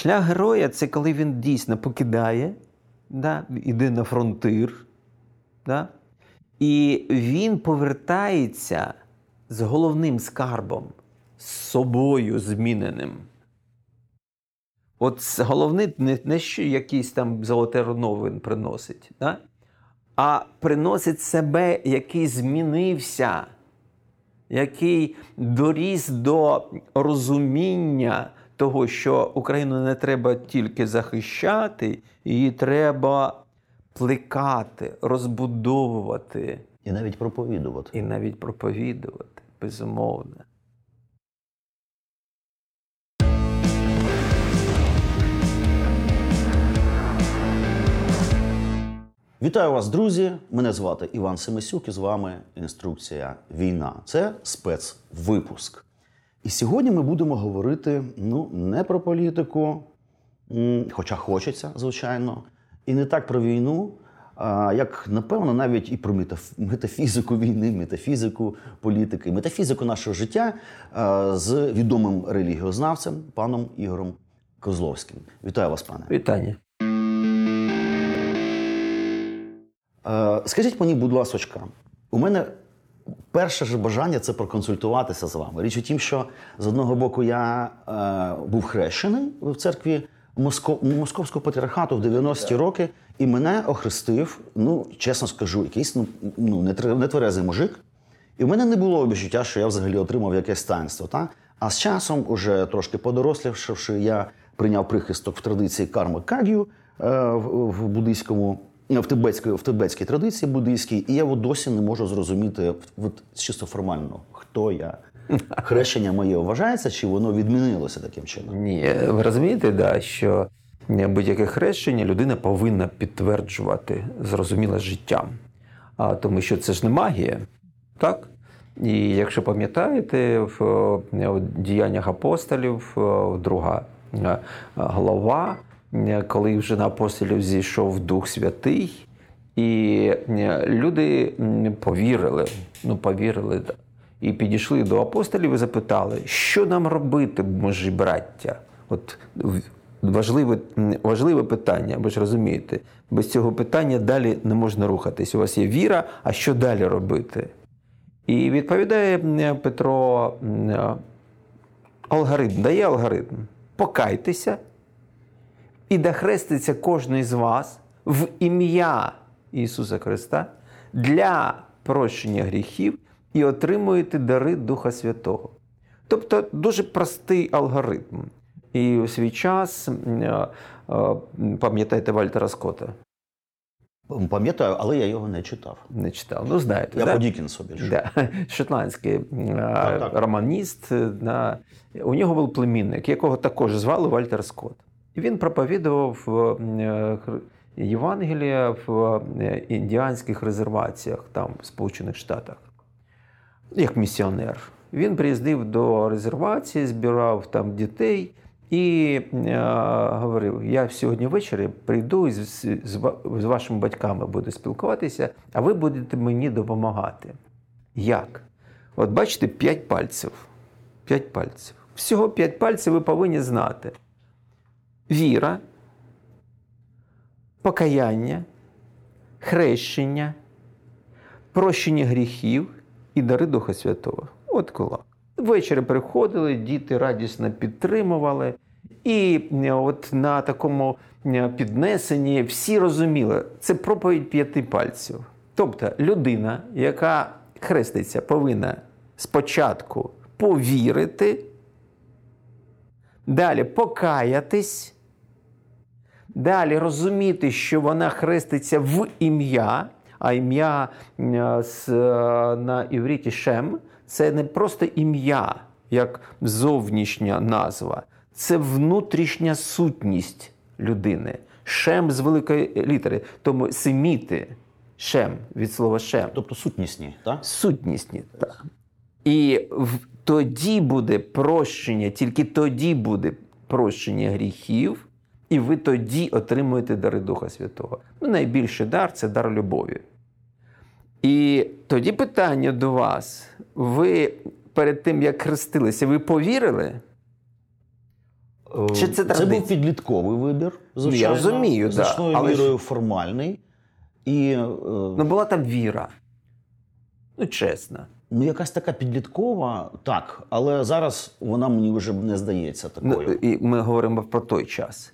Шлях героя це коли він дійсно покидає, да, іде на фронтир. Да, І він повертається з головним скарбом, з собою зміненим. От головне не, не що якийсь там золоте руно він приносить, да? а приносить себе, який змінився, який доріс до розуміння того, що Україну не треба тільки захищати, її треба плекати, розбудовувати. І навіть проповідувати. І навіть проповідувати, безумовно. Вітаю вас, друзі! Мене звати Іван Семисюк і з вами інструкція Війна. Це спецвипуск. І сьогодні ми будемо говорити ну, не про політику, хоча хочеться, звичайно, і не так про війну, а як напевно, навіть і про метафізику війни, метафізику політики, метафізику нашого життя з відомим релігіознавцем паном Ігорем Козловським. Вітаю вас, пане. Вітання. Скажіть мені, будь ласка, у мене перше ж бажання це проконсультуватися з вами. Річ у тім, що з одного боку я е, був хрещений в церкві Москов... Московського патріархату в 90-ті роки, і мене охрестив, ну, чесно скажу, якийсь ну, ну нетверезий мужик. І в мене не було відчуття, що я взагалі отримав якесь таїнство. Та? А з часом, уже трошки подорослівши, я прийняв прихисток в традиції карма каг'ю е, в буддийському в тибетській в тибетській традиції буддийській, і я от досі не можу зрозуміти от, чисто формально, хто я. Хрещення моє вважається, чи воно відмінилося таким чином? Ні, ви розумієте, да, що будь-яке хрещення людина повинна підтверджувати зрозуміле життям. А, Тому що це ж не магія, так? І якщо пам'ятаєте, в діяннях апостолів, друга глава коли вже на апостолів зійшов Дух Святий, і люди повірили, ну повірили, і підійшли до апостолів і запитали, що нам робити, може, браття? От важливе важливе питання, ви ж розумієте, без цього питання далі не можна рухатись. У вас є віра, а що далі робити? І відповідає Петро алгоритм, дає алгоритм. Покайтеся і да хреститься кожен із вас в ім'я Ісуса Христа для прощення гріхів і отримуєте дари Духа Святого. Тобто дуже простий алгоритм. І у свій час е, е, пам'ятаєте Вальтера Скотта? Пам'ятаю, але я його не читав. Не читав. Ну, знаєте. Я да? по Дікінсу більше. Да. Шотландський так, так. романіст. Да. У нього був племінник, якого також звали Вальтер Скотт. Він проповідував е, Євангелія в е, індіанських резерваціях там в Сполучених Штатах, як місіонер. Він приїздив до резервації, збирав там дітей і е, говорив: я сьогодні ввечері прийду з, з, з вашими батьками буду спілкуватися, а ви будете мені допомагати. Як? От бачите, п'ять пальців. П'ять пальців. Всього п'ять пальців ви повинні знати віра, покаяння, хрещення, прощення гріхів і дари Духа Святого. От кулак. Ввечері приходили, діти радісно підтримували. І е, от на такому е, піднесенні всі розуміли, це проповідь п'яти пальців. Тобто людина, яка хреститься, повинна спочатку повірити, далі покаятись, Далі розуміти, що вона хреститься в ім'я, а ім'я е, на івріті Шем це не просто ім'я, як зовнішня назва, це внутрішня сутність людини. Шем з великої літери. Тому семіти, шем від слова шем. Тобто сутнісні, так? Сутнісні, так. І тоді буде прощення, тільки тоді буде прощення гріхів. І ви тоді отримуєте дари Духа Святого. Ну, найбільший дар це дар любові. І тоді питання до вас: ви перед тим, як хрестилися, ви повірили? Чи це це був підлітковий вибір, звичайно. Ну, я розумію, да, значною але формальний. І е, Ну була там віра. Ну, чесно. ну, якась така підліткова, так, але зараз вона мені вже не здається Ну, такою. і ми говоримо про той час.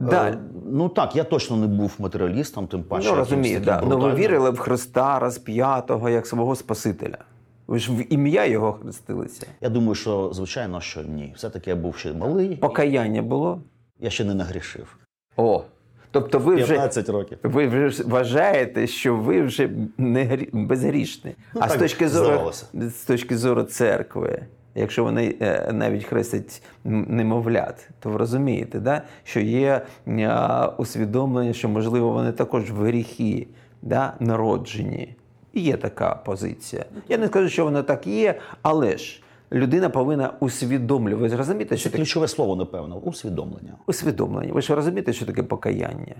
Далі. Е, Ну так, я точно не був матеріалістом, тим паче. Ну, розумію, да. Ну, ви вірили в Христа розп'ятого як свого Спасителя. Ви ж в ім'я його хрестилися. Я думаю, що звичайно, що ні. Все-таки я був ще малий, Покаяння було? я ще не нагрішив. О. Тобто ви вже, 15 років. ви вже вважаєте, що ви вже не грі... безгрішні. Ну, а з точки, зору, здавалося. з точки зору церкви, якщо вони е, навіть хрестять немовлят, то ви розумієте, да? що є е, усвідомлення, що, можливо, вони також в гріхі да? народжені. І є така позиція. Я не скажу, що вона так є, але ж людина повинна усвідомлювати. Ви розумієте, що Це таке ключове слово, напевно, усвідомлення. усвідомлення? Ви ж розумієте, що таке покаяння?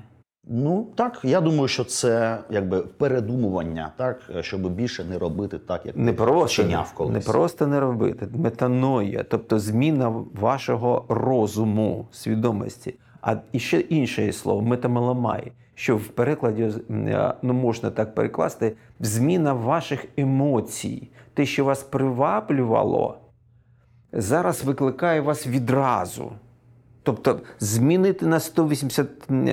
Ну так, я думаю, що це якби передумування, так, щоб більше не робити так, як Не просто, колись. не просто не робити, метаноя, тобто зміна вашого розуму, свідомості. А і ще інше є слово метамеломай, що в перекладі е, ну, можна так перекласти, зміна ваших емоцій. Те, що вас приваблювало, зараз викликає вас відразу. Тобто змінити на 180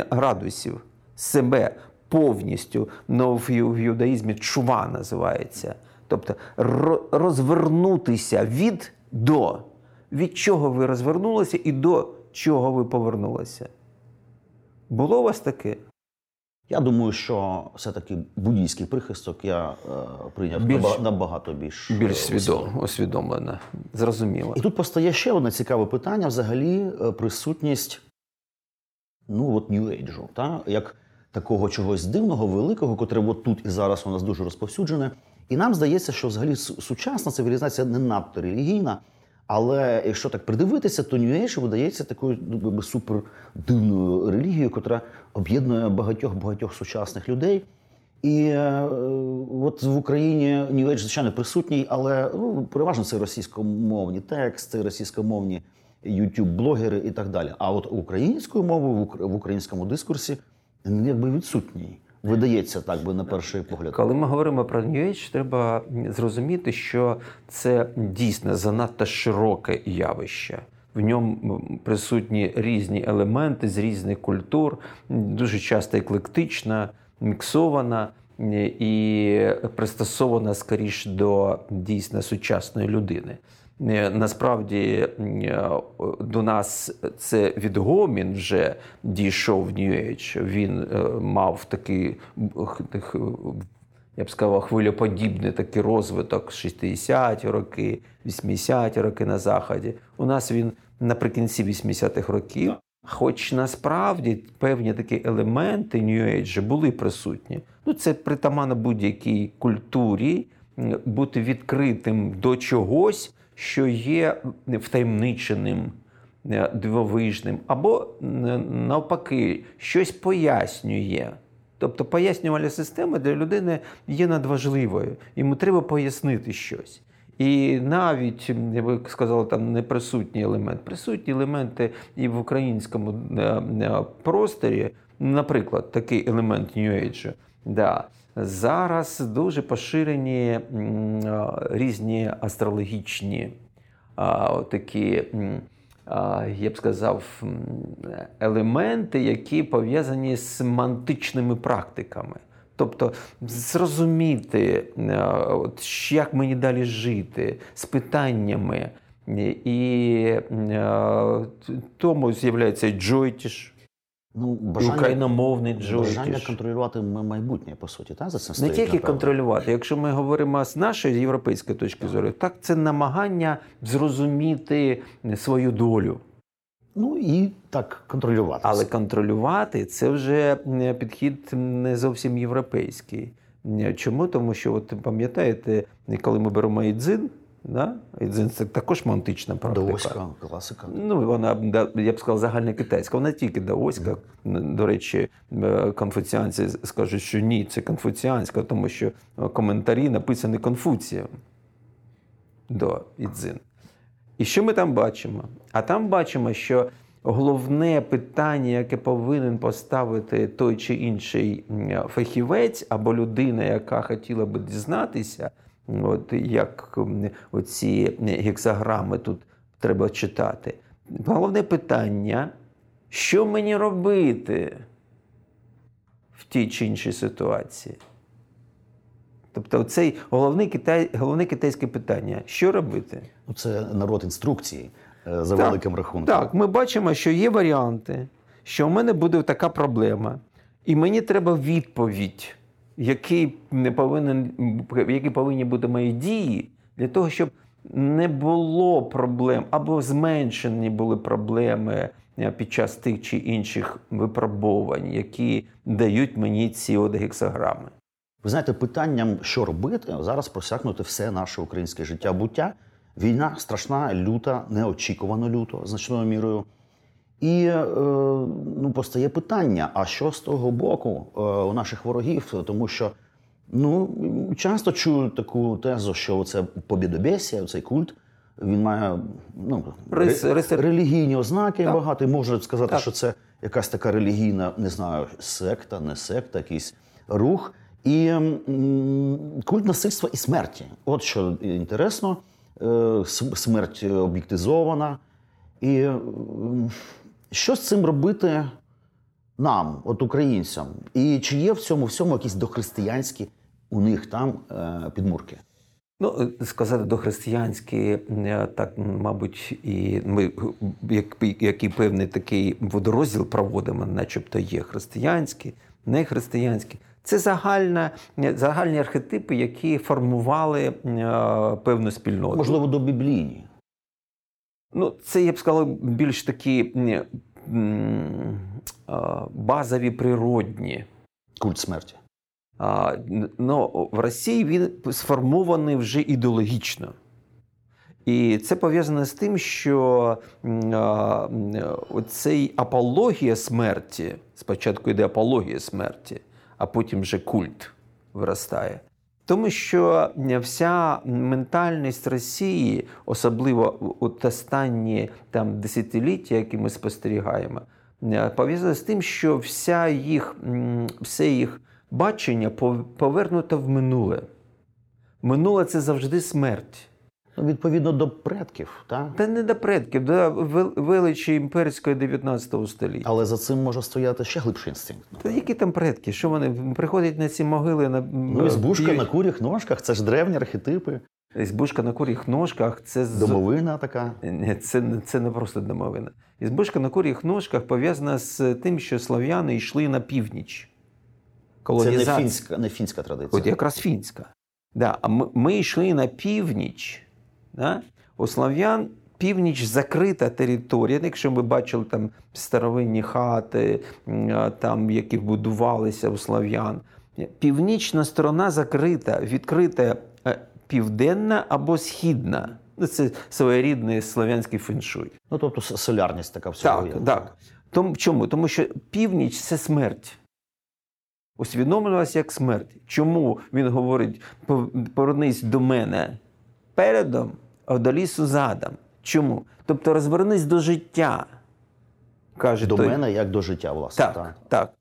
градусів себе повністю ну, в юдаїзмі чува називається. Тобто розвернутися від до. Від чого ви розвернулися і до чого ви повернулися. Було у вас таке? Я думаю, що все-таки буддійський прихисток я е, прийняв Більш- набагато більш, е, Більш свідомо, усвідомлено, зрозуміло. І тут постає ще одне цікаве питання: взагалі е, присутність ну от New Age, та? як такого чогось дивного, великого, котре от тут і зараз у нас дуже розповсюджене. І нам здається, що взагалі сучасна цивілізація не надто релігійна. Але якщо так придивитися, то Age видається такою ну, супер дивною релігією, котра об'єднує багатьох багатьох сучасних людей. І е, от в Україні Age, звичайно, присутній, але ну, переважно це російськомовні тексти, російськомовні YouTube-блогери і так далі. А от українською мовою в українському дискурсі він якби відсутній. Видається так би на перший погляд. Коли ми говоримо про New Age, треба зрозуміти, що це дійсно занадто широке явище. В ньому присутні різні елементи з різних культур, дуже часто еклектична, міксована і пристосована скоріш до дійсно сучасної людини. Е, Насправді е, до нас це відгомін вже дійшов Age. Він е, мав такий я б сказав, хвилеподібний такий розвиток 60-ті роки, 80-ті роки на Заході. У нас він наприкінці 80-х років. Хоч насправді певні такі елементи New Age були присутні. Ну, це притаманно будь-якій культурі бути відкритим до чогось, що є втаємниченим, е, дивовижним, або навпаки, щось пояснює. Тобто пояснювальна система для людини є надважливою. Йому треба пояснити щось. І навіть, як ви сказали, там не присутній елемент. Присутні елементи і в українському е, е, просторі, наприклад, такий елемент New Age. Да. Зараз дуже поширені різні астрологічні такі, я б сказав, елементи, які пов'язані з мантичними практиками. Тобто зрозуміти, як мені далі жити, з питаннями. І тому з'являється Джойтіш, Ну, бажання, україномовний бажання контролювати майбутнє, по суті, та за цим Не тільки напевно. контролювати. Якщо ми говоримо з нашої європейської точки зору, так це намагання зрозуміти свою долю. Ну і так контролювати. Але контролювати це вже підхід не зовсім європейський. Чому? Тому що, от пам'ятаєте, коли ми беремо ідзин, да? це також мантична практика. Даоська класика. Ну, вона, я б сказав, загальнокитайська. Вона не тільки даоська. До речі, е, конфуціанці скажуть, що ні, це конфуціанська, тому що е, коментарі написані Конфуцієм до Ідзин. І що ми там бачимо? А там бачимо, що головне питання, яке повинен поставити той чи інший фахівець або людина, яка хотіла би дізнатися, от як оці гексаграми тут треба читати. Головне питання, що мені робити в тій чи іншій ситуації? Тобто, цей головне, китай, головне китайське питання: що робити? Ну, Це народ інструкції е, за так, великим рахунком. Так, ми бачимо, що є варіанти, що в мене буде така проблема, і мені треба відповідь, який не повинен, які повинні бути мої дії для того, щоб не було проблем або зменшені були проблеми е, під час тих чи інших випробувань, які дають мені ці от гексаграми. Ви знаєте, питанням, що робити, зараз просякнути все наше українське життя буття. Війна страшна, люта, неочікувано люто, значною мірою. І е, ну, постає питання: а що з того боку е, у наших ворогів? Тому що ну, часто чую таку тезу, що це побідобєсія, цей культ, він має ну, Рис, рис, релігійні ознаки так. багато. І можна сказати, так. що це якась така релігійна, не знаю, секта, не секта, якийсь рух. І м, культ насильства і смерті. От що інтересно, е, смерть об'єктизована. І що з цим робити нам, от українцям? І чи є в цьому всьому якісь дохристиянські у них там е, підмурки? Ну, сказати дохристиянські, так, мабуть, і ми як, який певний такий водорозділ проводимо, начебто є християнські, не християнські. Це загальна, загальні архетипи, які формували е, певну спільноту. Можливо, до біблійні. Ну, це я б сказав, більш такі базові природні. Культ смерті. А, ну, В Росії він сформований вже ідеологічно. І це пов'язано з тим, що а, оцей апологія смерті, спочатку йде апологія смерті, а потім вже культ виростає. Тому що вся ментальність Росії, особливо от останні там десятиліття, які ми спостерігаємо, пов'язана з тим, що вся їх, все їх бачення повернуто в минуле. Минуле це завжди смерть. Відповідно до предків, так? Та не до предків, до величі імперської 19 століття. Але за цим може стояти ще глибший інстинкт. Та які там предки? Що вони приходять на ці могили на Ну, ізбушка на куріх ножках, це ж древні архетипи. Ізбушка на куріх ножках це домовина така. Ні, це, це не просто домовина. Ізбушка на куріх ножках пов'язана з тим, що слав'яни йшли на північ. Це не фінська, не фінська традиція. От якраз фінська. Да, А ми, ми йшли на північ. Да? У слав'ян північ закрита територія. Якщо ми бачили там старовинні хати, там, які будувалися у слав'ян, північна сторона закрита, відкрита е, південна або східна. Ну, це своєрідний слав'янський феншуй. Ну, тобто солярність така всього. Так, є. так. Тому, чому? Тому що північ це смерть. Усвідомлювалася як смерть. Чому він говорить: повернись до мене передом, а вдалі задом? Чому? Тобто розвернись до життя. каже До той. мене як до життя, власне. Так, так. так.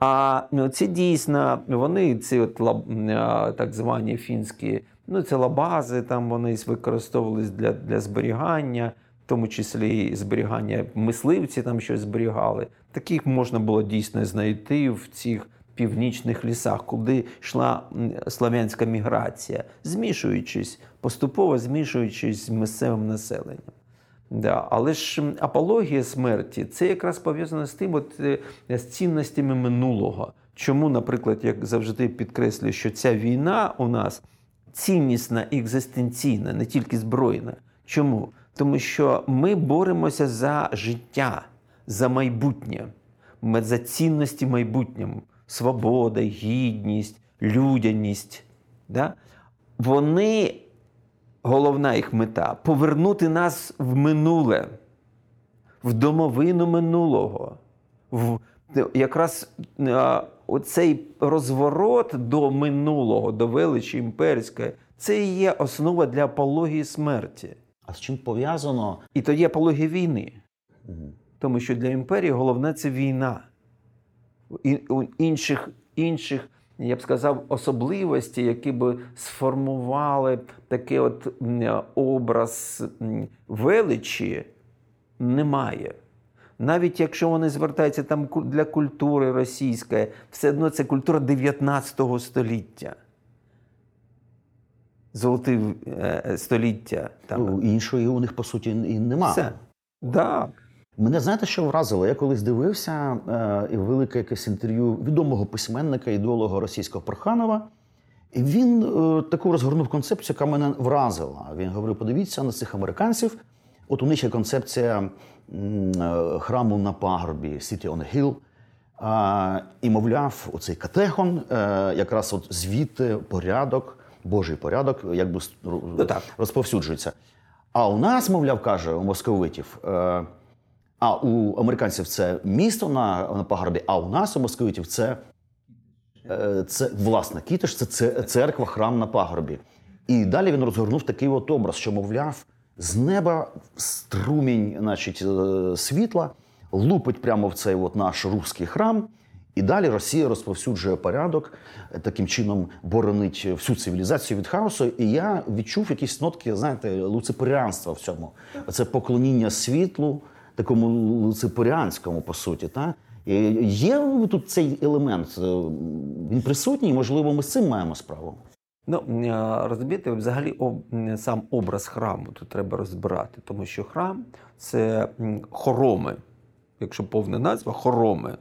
А ну, це дійсно, вони ці от так звані фінські, ну це лабази, там вони використовувались для для зберігання, в тому числі і зберігання мисливці там щось зберігали. Таких можна було дійсно знайти в цих північних лісах, куди йшла славянська міграція, змішуючись, поступово змішуючись з місцевим населенням. Да. Але ж апологія смерті це якраз пов'язано з тим, от, е, з цінностями минулого. Чому, наприклад, як завжди підкреслюю, що ця війна у нас ціннісна і екзистенційна, не тільки збройна. Чому? Тому що ми боремося за життя, за майбутнє, за цінності майбутнього, свобода, гідність, людяність. Да? Вони головна їх мета повернути нас в минуле, в домовину минулого. В, Якраз а, оцей розворот до минулого, до величі імперської, це і є основа для апології смерті. А з чим пов'язано? І тоді апологія війни. Тому що для імперії головне це війна. Інших, інших, я б сказав, особливостей, які б сформували такий от образ величі, немає. Навіть якщо вони звертаються там для культури російської, все одно це культура 19 століття. Золоте століття. Там. Ну, іншої у них по суті і нема. Все. Да. Мене знаєте, що вразило? Я колись дивився е, велике якесь інтерв'ю відомого письменника, ідеолога російського Проханова. І він е, таку розгорнув концепцію, яка мене вразила. Він говорив: подивіться на цих американців. От у них є концепція м, е, храму на пагорбі City on Hill. А, і, мовляв, оцей катехон, е, якраз от звідти порядок, Божий порядок, якби Ну, розповсюджується. А у нас, мовляв, каже у московитів. Е, а у американців це місто на, на пагорбі, а у нас у московитів це, е, це власне кітиш, це, це церква, храм на пагорбі. І далі він розгорнув такий от образ, що, мовляв, з неба струмінь значить, е, світла лупить прямо в цей от наш руський храм. І далі Росія розповсюджує порядок, е, таким чином боронить всю цивілізацію від хаосу. І я відчув якісь нотки, знаєте, луципоріанства в цьому. Це поклоніння світлу, такому луципоріанському, по суті. Та? Є тут цей елемент, е, він присутній, можливо, ми з цим маємо справу. Ну, е, розумієте, взагалі сам образ храму тут треба розбирати, тому що храм це хороми, якщо повна назва хороми.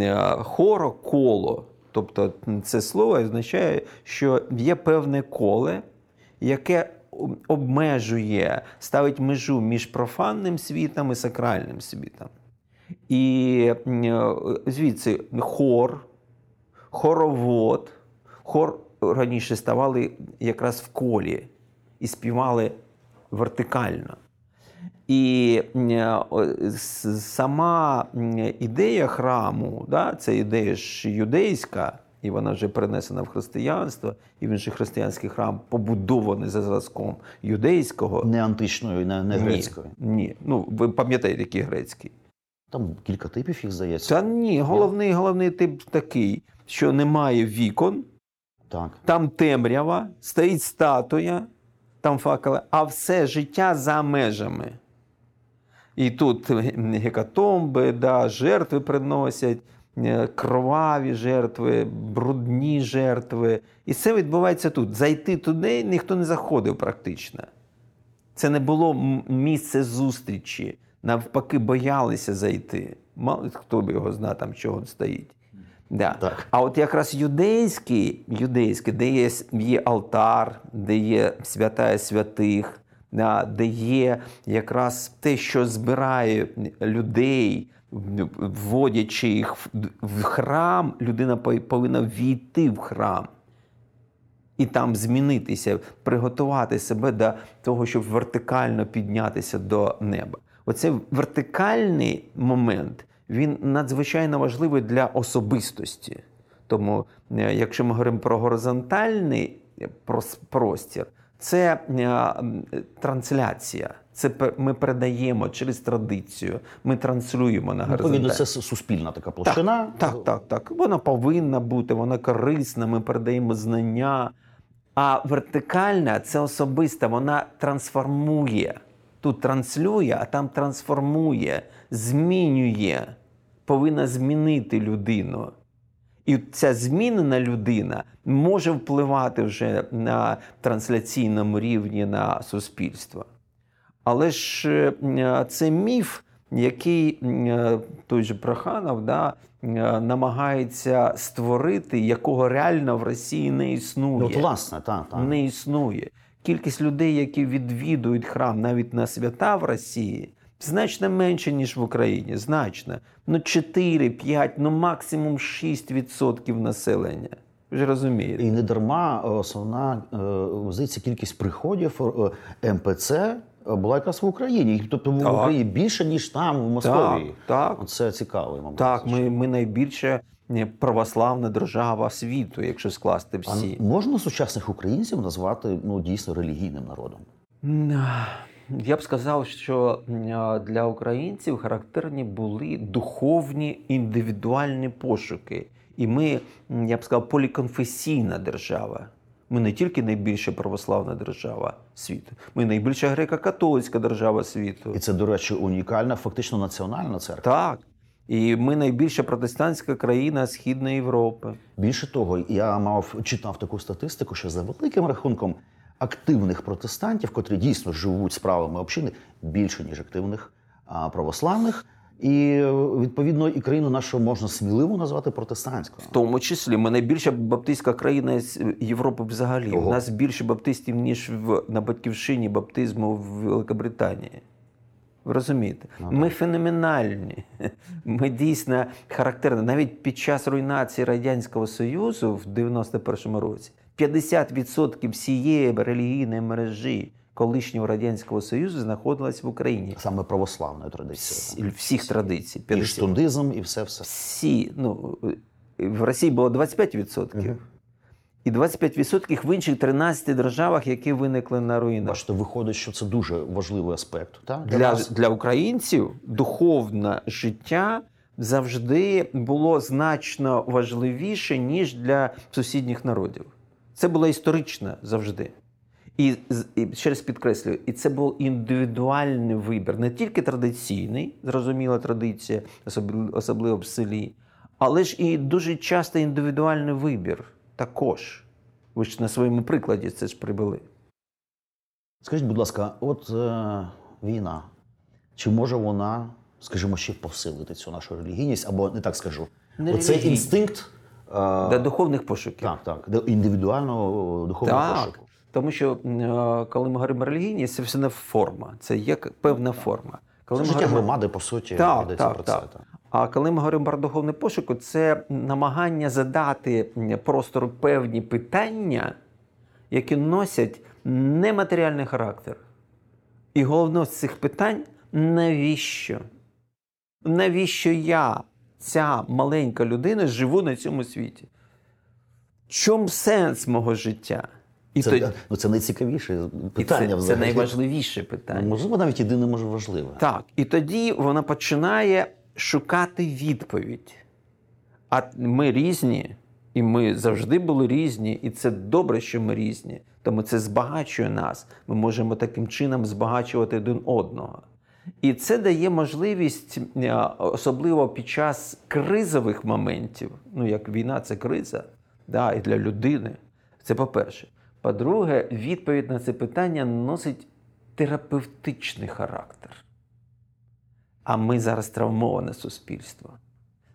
Е, Хоро коло. Тобто це слово означає, що є певне коле, яке обмежує, ставить межу між профанним світом і сакральним світом. І е, звідси хор, хоровод. Хор раніше ставали якраз в колі і співали вертикально. І е, сама ідея храму, да, це ідея ж юдейська, і вона вже перенесена в християнство, і він же християнський храм побудований за зразком юдейського. Не античною, не, не грецькою. Ні, ні. Ну, ви пам'ятаєте, який грецький. Там кілька типів їх здається. Та ні, головний, головний тип такий, що немає вікон, Так. там темрява, стоїть статуя, там факели, а все життя за межами. І тут гекатомби, да, жертви приносять, кроваві жертви, брудні жертви. І це відбувається тут. Зайти туди ніхто не заходив практично. Це не було місце зустрічі. Навпаки, боялися зайти. Мало хто б його знає, там чого стоїть. Да. Так. А от якраз юдейський, юдейський, де є, є алтар, де є святая святих, де є якраз те, що збирає людей, вводячи їх в- храм, людина повинна війти в храм і там змінитися, приготувати себе до того, щоб вертикально піднятися до неба. Оцей вертикальний момент він надзвичайно важливий для особистості. Тому, е, якщо ми говоримо про горизонтальний е, простір, це е, трансляція. Це ми передаємо через традицію, ми транслюємо на Відповідно, це суспільна така площина. Так, так, так. Вона повинна бути, вона корисна, ми передаємо знання. А вертикальна це особиста, вона трансформує. Тут транслює, а там трансформує, змінює, повинна змінити людину. І ця змінена людина може впливати вже на трансляційному рівні на суспільство. Але ж е, це міф, який е, той же Проханов да, е, намагається створити, якого реально в Росії не існує. Ну, от, власне, так, так. Не існує. Кількість людей, які відвідують храм навіть на свята в Росії, значно менше, ніж в Україні. Значно. Ну 4, 5, ну максимум 6% населення. Ви ж розумієте. І не дарма е, основна е, здається, кількість приходів е, МПЦ е, була якраз в Україні. Тобто в Україні більше, ніж там, в Московії. так. Це цікавий момент. Так, ми, ми найбільша е, православна держава світу, якщо скласти А всі. можна сучасних українців назвати ну, дійсно релігійним народом? Я б сказав, що для українців характерні були духовні індивідуальні пошуки. І ми, я б сказав, поліконфесійна держава. Ми не тільки найбільша православна держава світу, ми найбільша греко-католицька держава світу. І це, до речі, унікальна, фактично національна церква. Так. І ми найбільша протестантська країна Східної Європи. Більше того, я мав читав таку статистику, що за великим рахунком активних протестантів, котрі дійсно живуть справами общини, більше ніж активних православних. І відповідно і країну нашу можна сміливо назвати протестантською. В тому числі ми найбільша баптистська країна з Європи взагалі. Ого. У нас більше баптистів, ніж в на батьківщині баптизму в Великобританії. Ви розумієте? Ну, ми феноменальні. Ми дійсно характерні. Навіть під час руйнації Радянського Союзу в 91-му році 50% всієї релігійної мережі колишнього радянського союзу знаходилась в Україні. Саме православної традиції. Всіх традицій. 50. І штундизм, і все все. Всі. Ну, В Росії було 25%. Угу. І 25% в інших 13 державах, які виникли на руїнах. Бачите, виходить, що це дуже важливий аспект. Для для, для українців духовне життя завжди було значно важливіше, ніж для сусідніх народів. Це було історично завжди. І, і ще раз підкреслюю, і це був індивідуальний вибір, не тільки традиційний, зрозуміла традиція, особливо в селі, але ж і дуже часто індивідуальний вибір також. Ви ж на своєму прикладі це ж прибули. Скажіть, будь ласка, от е, війна, чи може вона, скажімо, ще посилити цю нашу релігійність, або не так скажу, не оцей інстинкт до духовних пошуків. Так, так, до індивідуального духовного так. пошуку. Тому що коли ми говоримо релігійність, це все не форма, це є певна форма. Коли це життя говоримо... громади, по суті, так, йдеться так, про це. Так. А коли ми говоримо про духовний пошук, це намагання задати простору певні питання, які носять нематеріальний характер. І головне з цих питань навіщо? Навіщо я ця маленька людина живу на цьому світі. В чому сенс мого життя? І Це то... ну, це найцікавіше питання. І це, це найважливіше питання. Ну, можливо, навіть єдине може важливе. Так. І тоді вона починає шукати відповідь. А ми різні, і ми завжди були різні, і це добре, що ми різні. Тому це збагачує нас. Ми можемо таким чином збагачувати один одного. І це дає можливість, е, особливо під час кризових моментів, ну як війна, це криза, да, і для людини. Це по-перше. По-друге, відповідь на це питання носить терапевтичний характер. А ми зараз травмоване суспільство.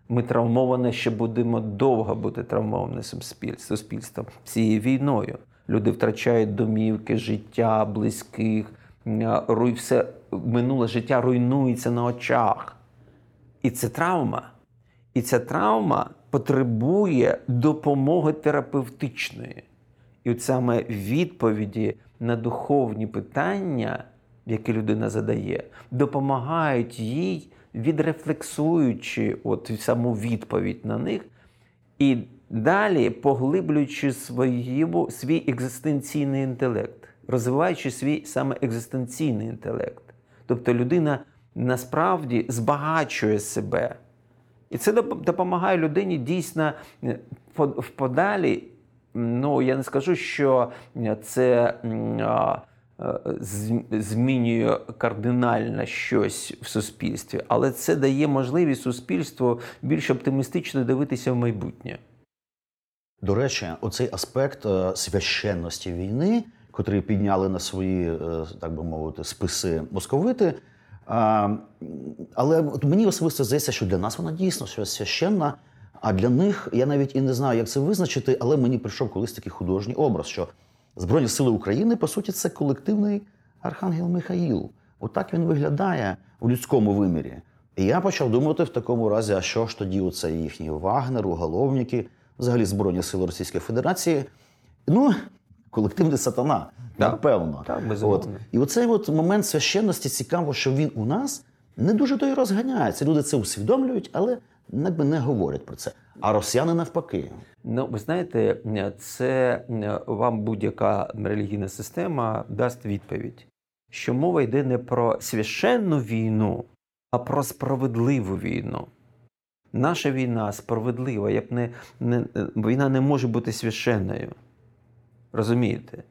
Ми травмоване, що будемо довго бути травмованим суспільством цією війною. Люди втрачають домівки, життя, близьких, все минуле життя руйнується на очах. І це травма. І ця травма потребує допомоги терапевтичної. І от саме відповіді на духовні питання, які людина задає, допомагають їй, відрефлексуючи от саму відповідь на них, і далі поглиблюючи свої, свій екзистенційний інтелект, розвиваючи свій саме екзистенційний інтелект. Тобто людина насправді збагачує себе. І це допомагає людині дійсно е, в подалі. Ну, я не скажу, що це е, змінює кардинально щось в суспільстві, але це дає можливість суспільству більш оптимістично дивитися в майбутнє. До речі, оцей аспект е, священності війни котрі підняли на свої, е, так би мовити, списи московити. Але мені особисто здається, що для нас вона дійсно священна. А для них я навіть і не знаю, як це визначити, але мені прийшов колись такий художній образ, що Збройні Сили України, по суті, це колективний Архангел Михаїл. Отак він виглядає у людському вимірі. І я почав думати в такому разі, а що ж тоді оце їхні Вагнер, уголовники, взагалі Збройні Сили Російської Федерації. Ну, колективний сатана. Да. Напевно. Так, от. І оцей от момент священності цікаво, що він у нас не дуже то й розганяється. Люди це усвідомлюють, але не, не говорять про це. А росіяни навпаки. Ну, ви знаєте, це вам будь-яка релігійна система дасть відповідь. що мова йде не про священну війну, а про справедливу війну. Наша війна справедлива. Я б не, не, Війна не може бути священною. Розумієте?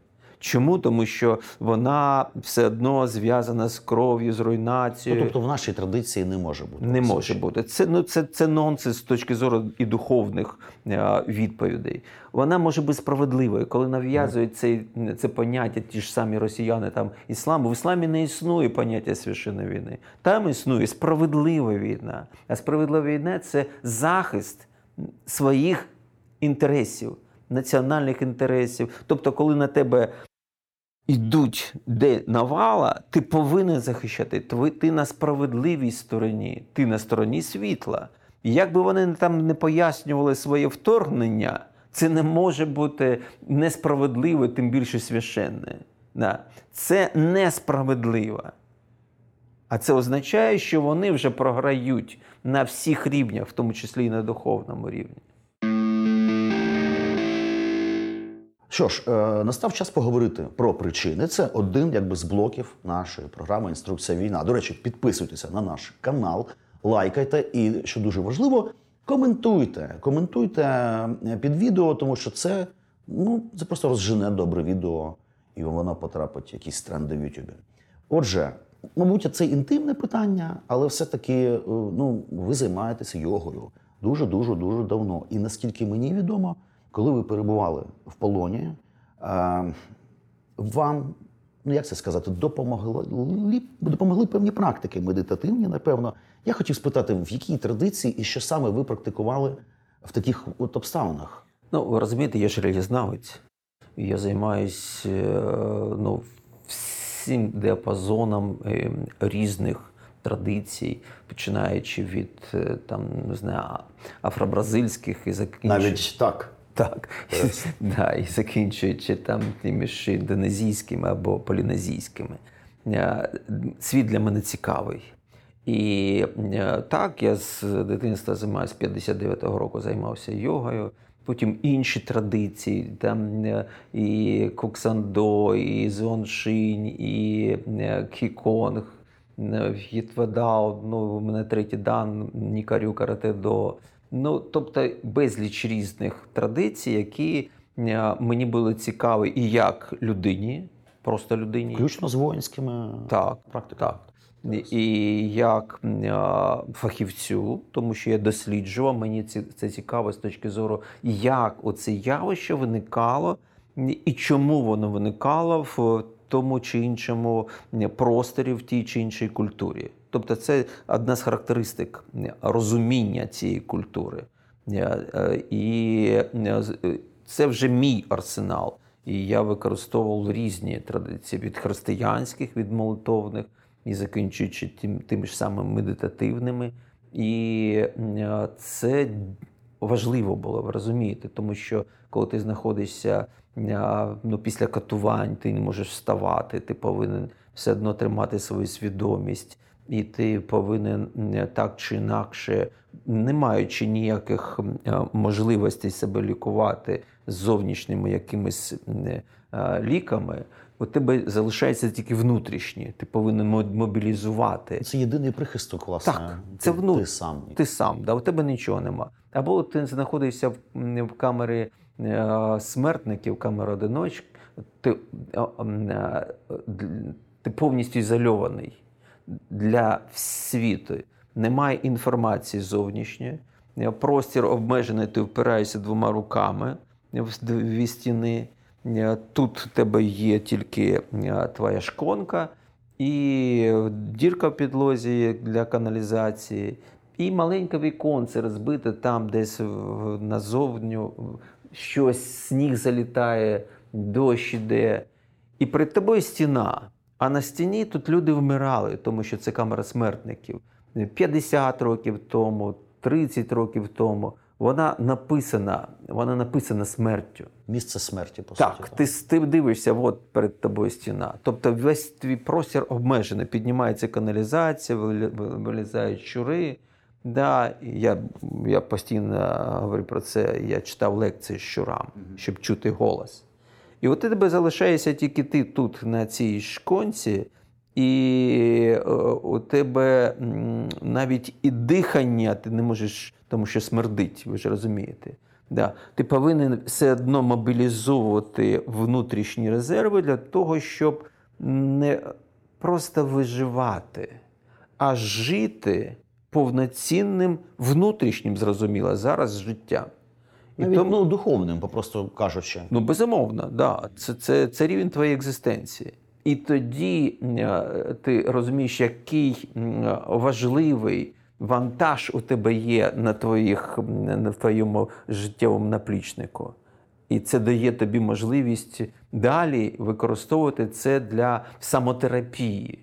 Чому? Тому що вона все одно зв'язана з кров'ю, з руйнацією. Ну, тобто в нашій традиції не може бути. Не може бути. Це ну, це, це нонсенс з точки зору і духовних а, відповідей. Вона може бути справедливою, коли нав'язують це, це поняття, ті ж самі росіяни там ісламу. В ісламі не існує поняття священної війни. Там існує справедлива війна. А справедлива війна це захист своїх інтересів. Національних інтересів, тобто, коли на тебе йдуть де навала, ти повинен захищати. Ти на справедливій стороні, ти на стороні світла. І як би вони там не пояснювали своє вторгнення, це не може бути несправедливе, тим більше священне. Це несправедливо. А це означає, що вони вже програють на всіх рівнях, в тому числі і на духовному рівні. Що ж, е, настав час поговорити про причини. Це один якби з блоків нашої програми Інструкція війна. До речі, підписуйтеся на наш канал, лайкайте і, що дуже важливо, коментуйте. Коментуйте е, під відео, тому що це ну, це просто розжене добре відео, і воно потрапить в якісь тренди в Ютубі. Отже, мабуть, це інтимне питання, але все-таки е, ну, ви займаєтеся йогою дуже дуже дуже давно. І наскільки мені відомо коли ви перебували в полоні, вам, ну як це сказати, допомогли допомогли певні практики медитативні, напевно. Я хотів спитати, в якій традиції і що саме ви практикували в таких от обставинах? Ну, ви розумієте, я ж релізнавець. Я займаюся е, ну, всім діапазоном е, різних традицій, починаючи від е, там, не знаю, афробразильських і закінчуючи. Навіть так. Так, да, і закінчуючи там тими ж індонезійськими або полінезійськими. Е, світ для мене цікавий. І е, так, я з дитинства займаюся 59-го року займався йогою. Потім інші традиції, там е, і Куксандо, і Зоншинь, і Кіконг, В'єтвадао, ну, у мене третій дан, Нікарю Каратедо. Ну, тобто безліч різних традицій, які е, мені були цікаві і як людині, просто людині. Включно з воїнськими так, практиками. Так. І як е, фахівцю, тому що я досліджував, мені це цікаво з точки зору, як оце явище виникало, і чому воно виникало в тому чи іншому просторі, в тій чи іншій культурі. Тобто, це одна з характеристик розуміння цієї культури. Е, е, і е, це вже мій арсенал. І я використовував різні традиції від християнських, від молитовних, і закінчуючи тим, тими ж самими медитативними. І це важливо було, ви розумієте, тому що коли ти знаходишся ну, після катувань, ти не можеш вставати, ти повинен все одно тримати свою свідомість і ти повинен так чи інакше, не маючи ніяких можливостей себе лікувати з зовнішніми якимись ліками. У тебе залишається тільки внутрішні. Ти повинен мобілізувати. Це єдиний прихисток, власне. Так, це вну... ти сам. Ти сам, да, у тебе нічого нема. Або ти знаходишся в, в камері е, смертників, камера одиночок, ти, е, ти повністю ізольований для світу. Немає інформації зовнішньої. Простір обмежений, ти впираєшся двома руками в дві стіни. Тут у тебе є тільки твоя шконка, і дірка в підлозі для каналізації, і маленьке віконце розбите там, десь назовню, щось сніг залітає, дощ іде. І перед тобою стіна. А на стіні тут люди вмирали, тому що це камера смертників. 50 років тому, 30 років тому. Вона написана, вона написана смертю. Місце смерті, по так, суті. Так, ти ти дивишся, от перед тобою стіна. Тобто весь твій простір обмежений. Піднімається каналізація, вилізають щури. Да, Я я постійно говорю про це. Я читав лекції щурам, щоб чути голос. І от тебе залишається тільки ти тут, на цій шконці, І е, у тебе навіть і дихання ти не можеш, тому що смердить, ви ж розумієте. Да. Ти повинен все одно мобілізовувати внутрішні резерви для того, щоб не просто виживати, а жити повноцінним внутрішнім, зрозуміло, зараз життям. І Навіть ну, духовним, попросту кажучи. Ну, безумовно, да. Це, це, це рівень твоєї екзистенції. І тоді е, ти розумієш, який важливий вантаж у тебе є на, твоїх, на твоєму життєвому наплічнику. І це дає тобі можливість далі використовувати це для самотерапії.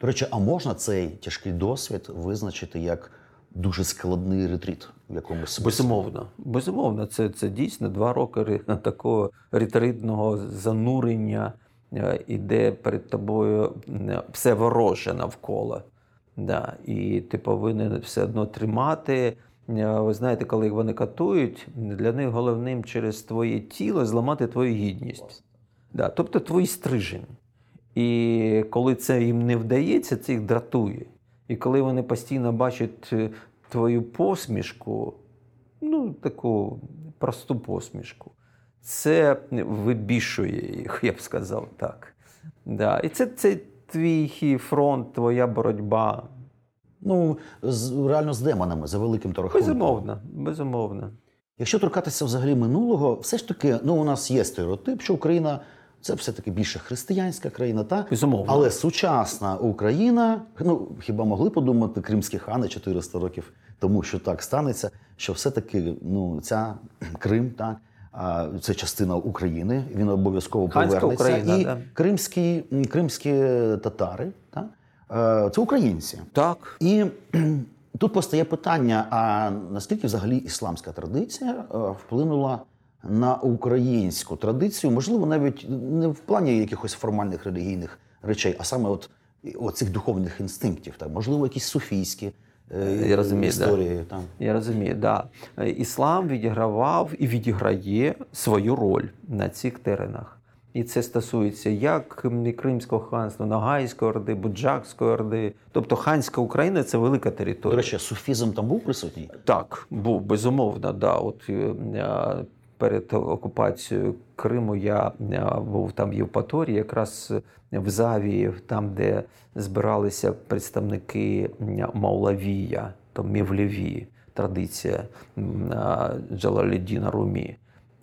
До речі, а можна цей тяжкий досвід визначити як дуже складний ретріт в якомусь смислі? Безумовно, безумовно, це, це дійсно два роки такого ретритного занурення, е, іде перед тобою все вороже навколо. Да. І ти повинен все одно тримати. Е, Ви знаєте, коли вони катують, для них головним через твоє тіло зламати твою гідність. Да. Тобто твій стрижень. І коли це їм не вдається, це їх дратує. І коли вони постійно бачать е, твою посмішку, ну, таку просту посмішку, це вибішує їх, я б сказав так. Да. І це, це твій фронт, твоя боротьба. Ну, з, реально з демонами, за великим то рахунком. Безумовно, безумовно. Якщо торкатися взагалі минулого, все ж таки, ну у нас є стереотип, що Україна це все-таки більше християнська країна, та Безумовно. але сучасна Україна, ну хіба могли подумати кримські хани 400 років тому, що так станеться, що все-таки ну ця Крим, так а, це частина України, він обов'язково Ханська повернеться. Україна, і да. кримські, кримські татари, так, е, це українці. Так. І тут постає питання: а наскільки взагалі ісламська традиція е, вплинула на українську традицію, можливо, навіть не в плані якихось формальних релігійних речей, а саме от оцих духовних інстинктів, так, можливо, якісь суфійські е, Я розумію, історії. Там. Я розумію, да. Е, Іслам відігравав і відіграє свою роль на цих теренах. І це стосується як Кримського ханства, Ногайської орди, Буджакської орди. Тобто ханська Україна це велика територія. До речі, суфізм там був присутній? Так, був безумовно. Да. От е, перед окупацією Криму я е, був там в Євпаторії, якраз в Завії, там, де збиралися представники Маулавія, то Мівлеві, традиція е, Румі.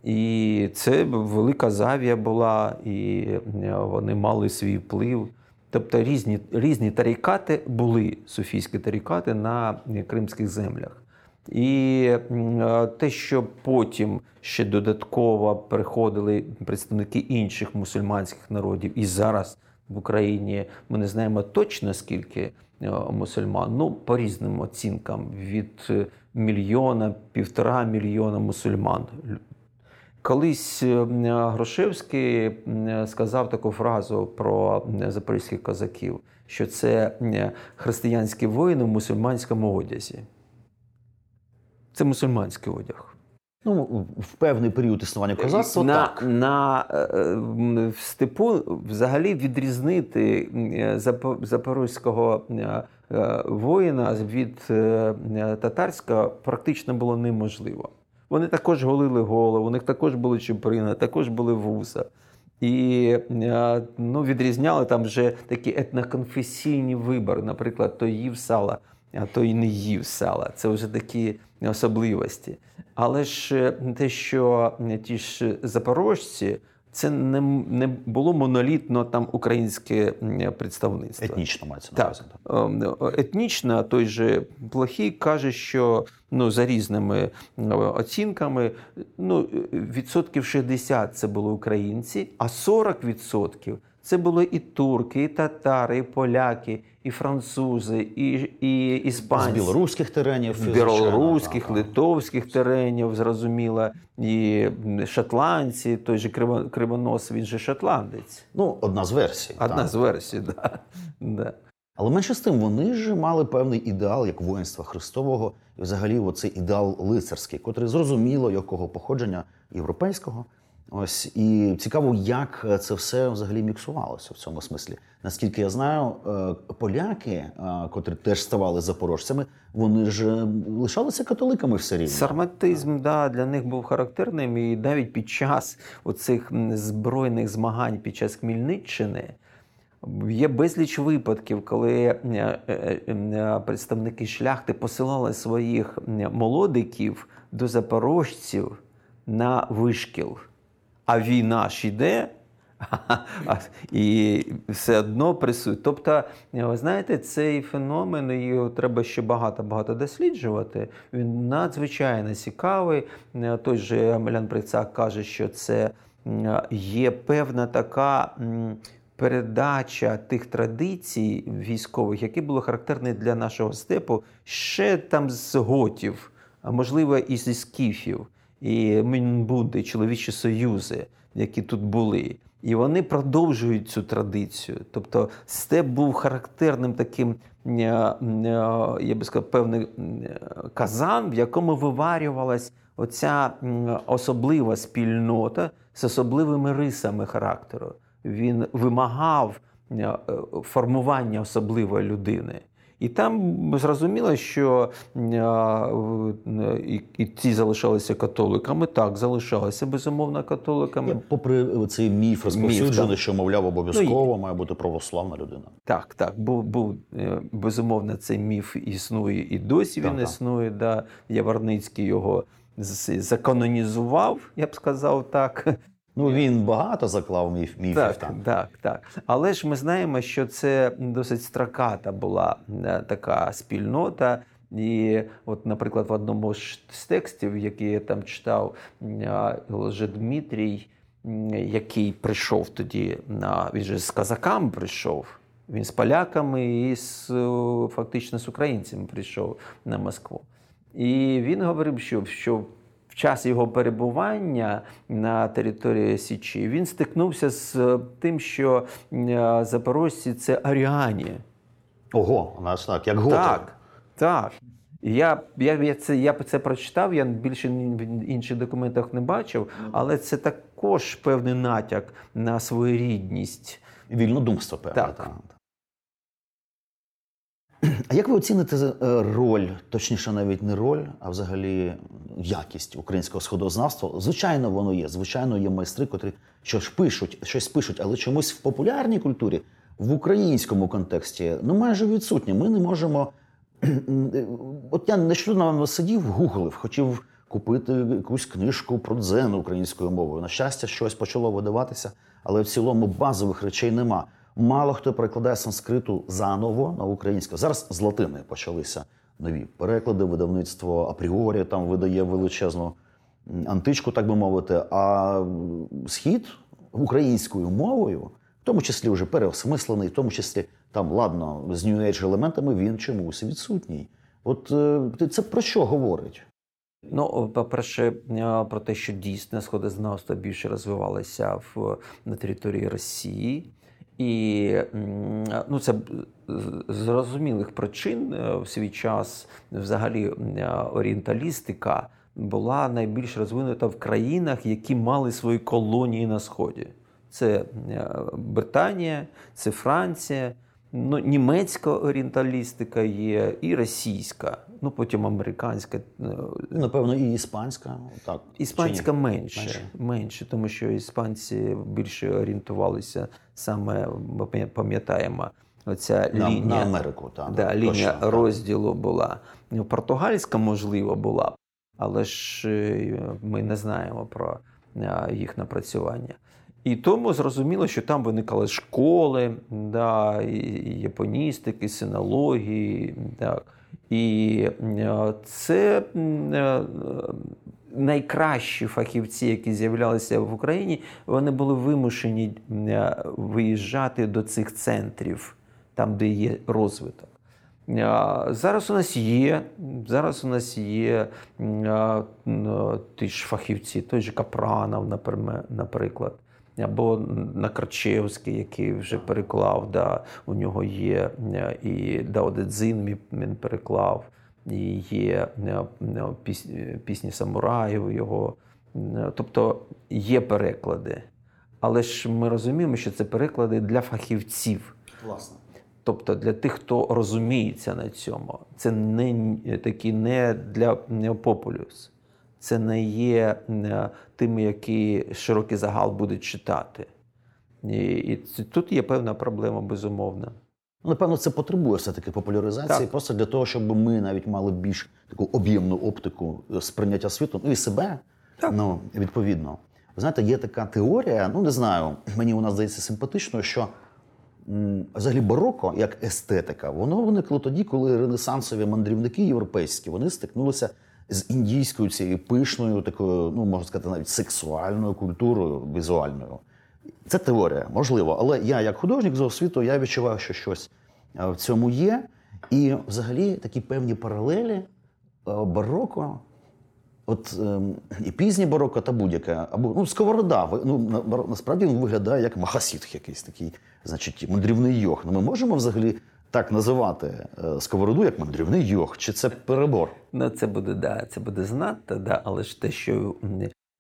І це велика завія була, і е, вони мали свій вплив. Тобто різні, різні тарікати були суфійські тарікати на кримських землях. І е, те, що потім ще додатково приходили представники інших мусульманських народів, і зараз в Україні ми не знаємо точно скільки е, мусульман, ну по різним оцінкам від е, мільйона, півтора мільйона мусульман. Колись Грушевський м, сказав таку фразу про запорізьких козаків, що це християнські воїни в мусульманському одязі. Це мусульманський одяг. Ну, в певний період існування козацтва на, так. на е, в степу взагалі відрізнити е, запо- запорозького е, е, воїна від е, е, татарського практично було неможливо. Вони також голили голову, у них також були чуприни, також були вуса. І е, ну, відрізняли там вже такі етноконфесійні вибори. Наприклад, той їв сала, а той не їв сала. Це вже такі особливості. Але ж е, те, що ті ж запорожці, це не, не було монолітно там українське представництво. Етнічно мається на увазі. Так. Ем, Етнічно той же Плохий каже, що ну, за різними оцінками ну, відсотків 60 це були українці, а 40 відсотків це були і турки, і татари, і поляки, і французи, і, і З білоруських теренів. З білоруських, так, так. литовських теренів, зрозуміло, і шотландці, той же Криво- Кривонос, він же шотландець. Ну, одна з версій. Одна так. з версій, да. Да. Але менше з тим, вони ж мали певний ідеал як воїнства Христового, і взагалі оцей ідеал лицарський, котрий зрозуміло якого походження європейського. Ось і цікаво, як це все взагалі міксувалося в цьому смислі. Наскільки я знаю, е, поляки, е, котрі теж ставали запорожцями, вони ж е, лишалися католиками все рівно. Сарматизм да, для них був характерним, і навіть під час оцих збройних змагань під час Хмельниччини. Є безліч випадків, коли представники шляхти посилали своїх молодиків до запорожців на вишкіл а війна ж йде, і все одно присутні. Тобто, ви знаєте, цей феномен його треба ще багато-багато досліджувати. Він надзвичайно цікавий. Той же Амелян Прицак каже, що це є певна така. Передача тих традицій військових, які були характерні для нашого степу, ще там з готів, а можливо, і зі скіфів і Мінбуди, чоловічі союзи, які тут були. І вони продовжують цю традицію. Тобто степ був характерним таким, е, е, я би сказав, певний казан, в якому виварювалась оця особлива спільнота з особливими рисами характеру. Він вимагав е, формування особливої людини. І там зрозуміло, що і, і ті залишалися католиками, так, залишалися безумовно католиками. Попри цей міф розповсюджений, що, мовляв, обов'язково ну, має бути православна людина. Так, так. Був, був е, безумовно, цей міф існує і досі він так, існує. Да. Яворницький його заканонізував, я б сказав так. Ну він багато заклав міф, міфів. Так, там. так, так. Але ж ми знаємо, що це досить страката була е, така спільнота. І, от, наприклад, в одному з текстів, який я там читав, Лже Дмитрій, який прийшов тоді на він же з казаками прийшов. Він з поляками і з фактично з українцями прийшов на Москву. І він говорив, що що час його перебування на території Січі він стикнувся з тим, що е, запорожці це аріані. Ого, у нас так, як готи. Так, так. Я я, я, це я це прочитав, я більше в інших документах не бачив, але це також певний натяк на своєрідність. Вільнодумство, певне. Так. так. А як ви оціните е, роль, точніше, навіть не роль, а взагалі якість українського сходознавства? Звичайно, воно є. Звичайно, є майстри, котрі щось пишуть, щось пишуть, але чомусь в популярній культурі, в українському контексті, ну майже відсутні. Ми не можемо. От я нещодавно сидів, гуглив, хотів купити якусь книжку про дзен українською мовою. На щастя, щось почало видаватися, але в цілому базових речей нема. Мало хто перекладає санскриту заново на українську. Зараз з латини почалися нові переклади, видавництво апріорі там видає величезну античку, так би мовити. А схід українською мовою, в тому числі вже переосмислений, в тому числі там, ладно, з New Age елементами він чомусь відсутній. От е, це про що говорить? Ну, по-перше, е, про те, що дійсно сходознавство більше розвивалося в на території Росії. І ну, це зрозумілих причин е, в свій час взагалі е, орієнталістика була найбільш розвинута в країнах, які мали свої колонії на Сході. Це е, Британія, це Франція, ну, німецька орієнталістика є, і російська, ну потім американська. Е, Напевно, і іспанська. так. Іспанська менше, менше, менше, тому що іспанці більше орієнтувалися саме, ми пам'ятаємо. Оця на, лінія на Америку, так. Да, лінія точно, розділу була. Ну, португальська, можливо, була, але ж е, ми не знаємо про е, їх напрацювання. І тому зрозуміло, що там виникали школи, да, і японістики, синології. Так. І е, це е, найкращі фахівці, які з'являлися в Україні, вони були вимушені е, виїжджати до цих центрів, там, де є розвиток. Зараз у нас є, зараз у нас є ті ж фахівці, той же Капранов, наприклад або Накарчевський, який вже переклав. Да, У нього є е, і Даодедзин він переклав, і є е, пісні самураїв його Тобто є переклади, але ж ми розуміємо, що це переклади для фахівців. Власне. Тобто для тих, хто розуміється на цьому, це не такі не для популюс, це не є тими, які широкий загал будуть читати. І, і тут є певна проблема, безумовно. Ну, напевно, це потребує все-таки популяризації, так. просто для того, щоб ми навіть мали більш таку об'ємну оптику сприйняття світу, ну і себе так. ну, відповідно. Ви знаєте, є така теорія, ну не знаю, мені вона здається симпатичною, що м, взагалі бароко, як естетика, воно виникло тоді, коли ренесансові мандрівники європейські вони стикнулися з індійською цією пишною, такою, ну можна сказати, навіть сексуальною культурою візуальною. Це теорія, можливо, але я, як художник з освіту, я відчуваю, що щось е, в цьому є. І взагалі такі певні паралелі е, бароко, от ем, і пізнє бароко та будь-яке, або ну, сковорода. Ну, насправді він виглядає як махасітх якийсь такий, значить, мандрівний йог. Ну, Ми можемо взагалі так називати е, сковороду як мандрівний йог, чи це перебор? Ну, це буде, да, це буде знати, да, але ж те, що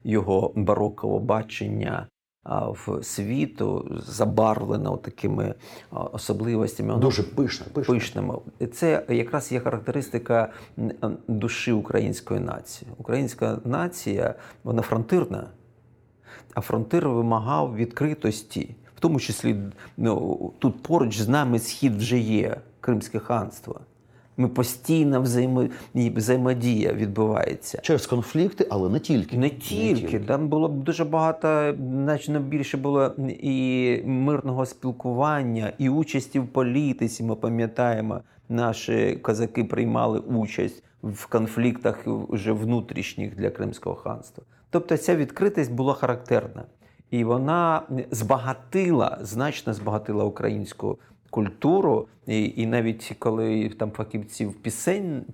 його барокове бачення в світу забарвлено такими особливостями. Дуже пишне, пишне. пишними. Це якраз є характеристика душі української нації. Українська нація, вона фронтирна, а фронтир вимагав відкритості. В тому числі ну, тут поруч з нами схід вже є Кримське ханство. Ми постійно взаємо... взаємодія відбувається через конфлікти, але не тільки. Не тільки. Не тільки. Там було б дуже багато, значно більше було і мирного спілкування, і участі в політиці. Ми пам'ятаємо, наші козаки приймали участь в конфліктах вже внутрішніх для Кримського ханства. Тобто ця відкритість була характерна. І вона збагатила, значно збагатила українську культуру, і і навіть коли там фахівці в пісень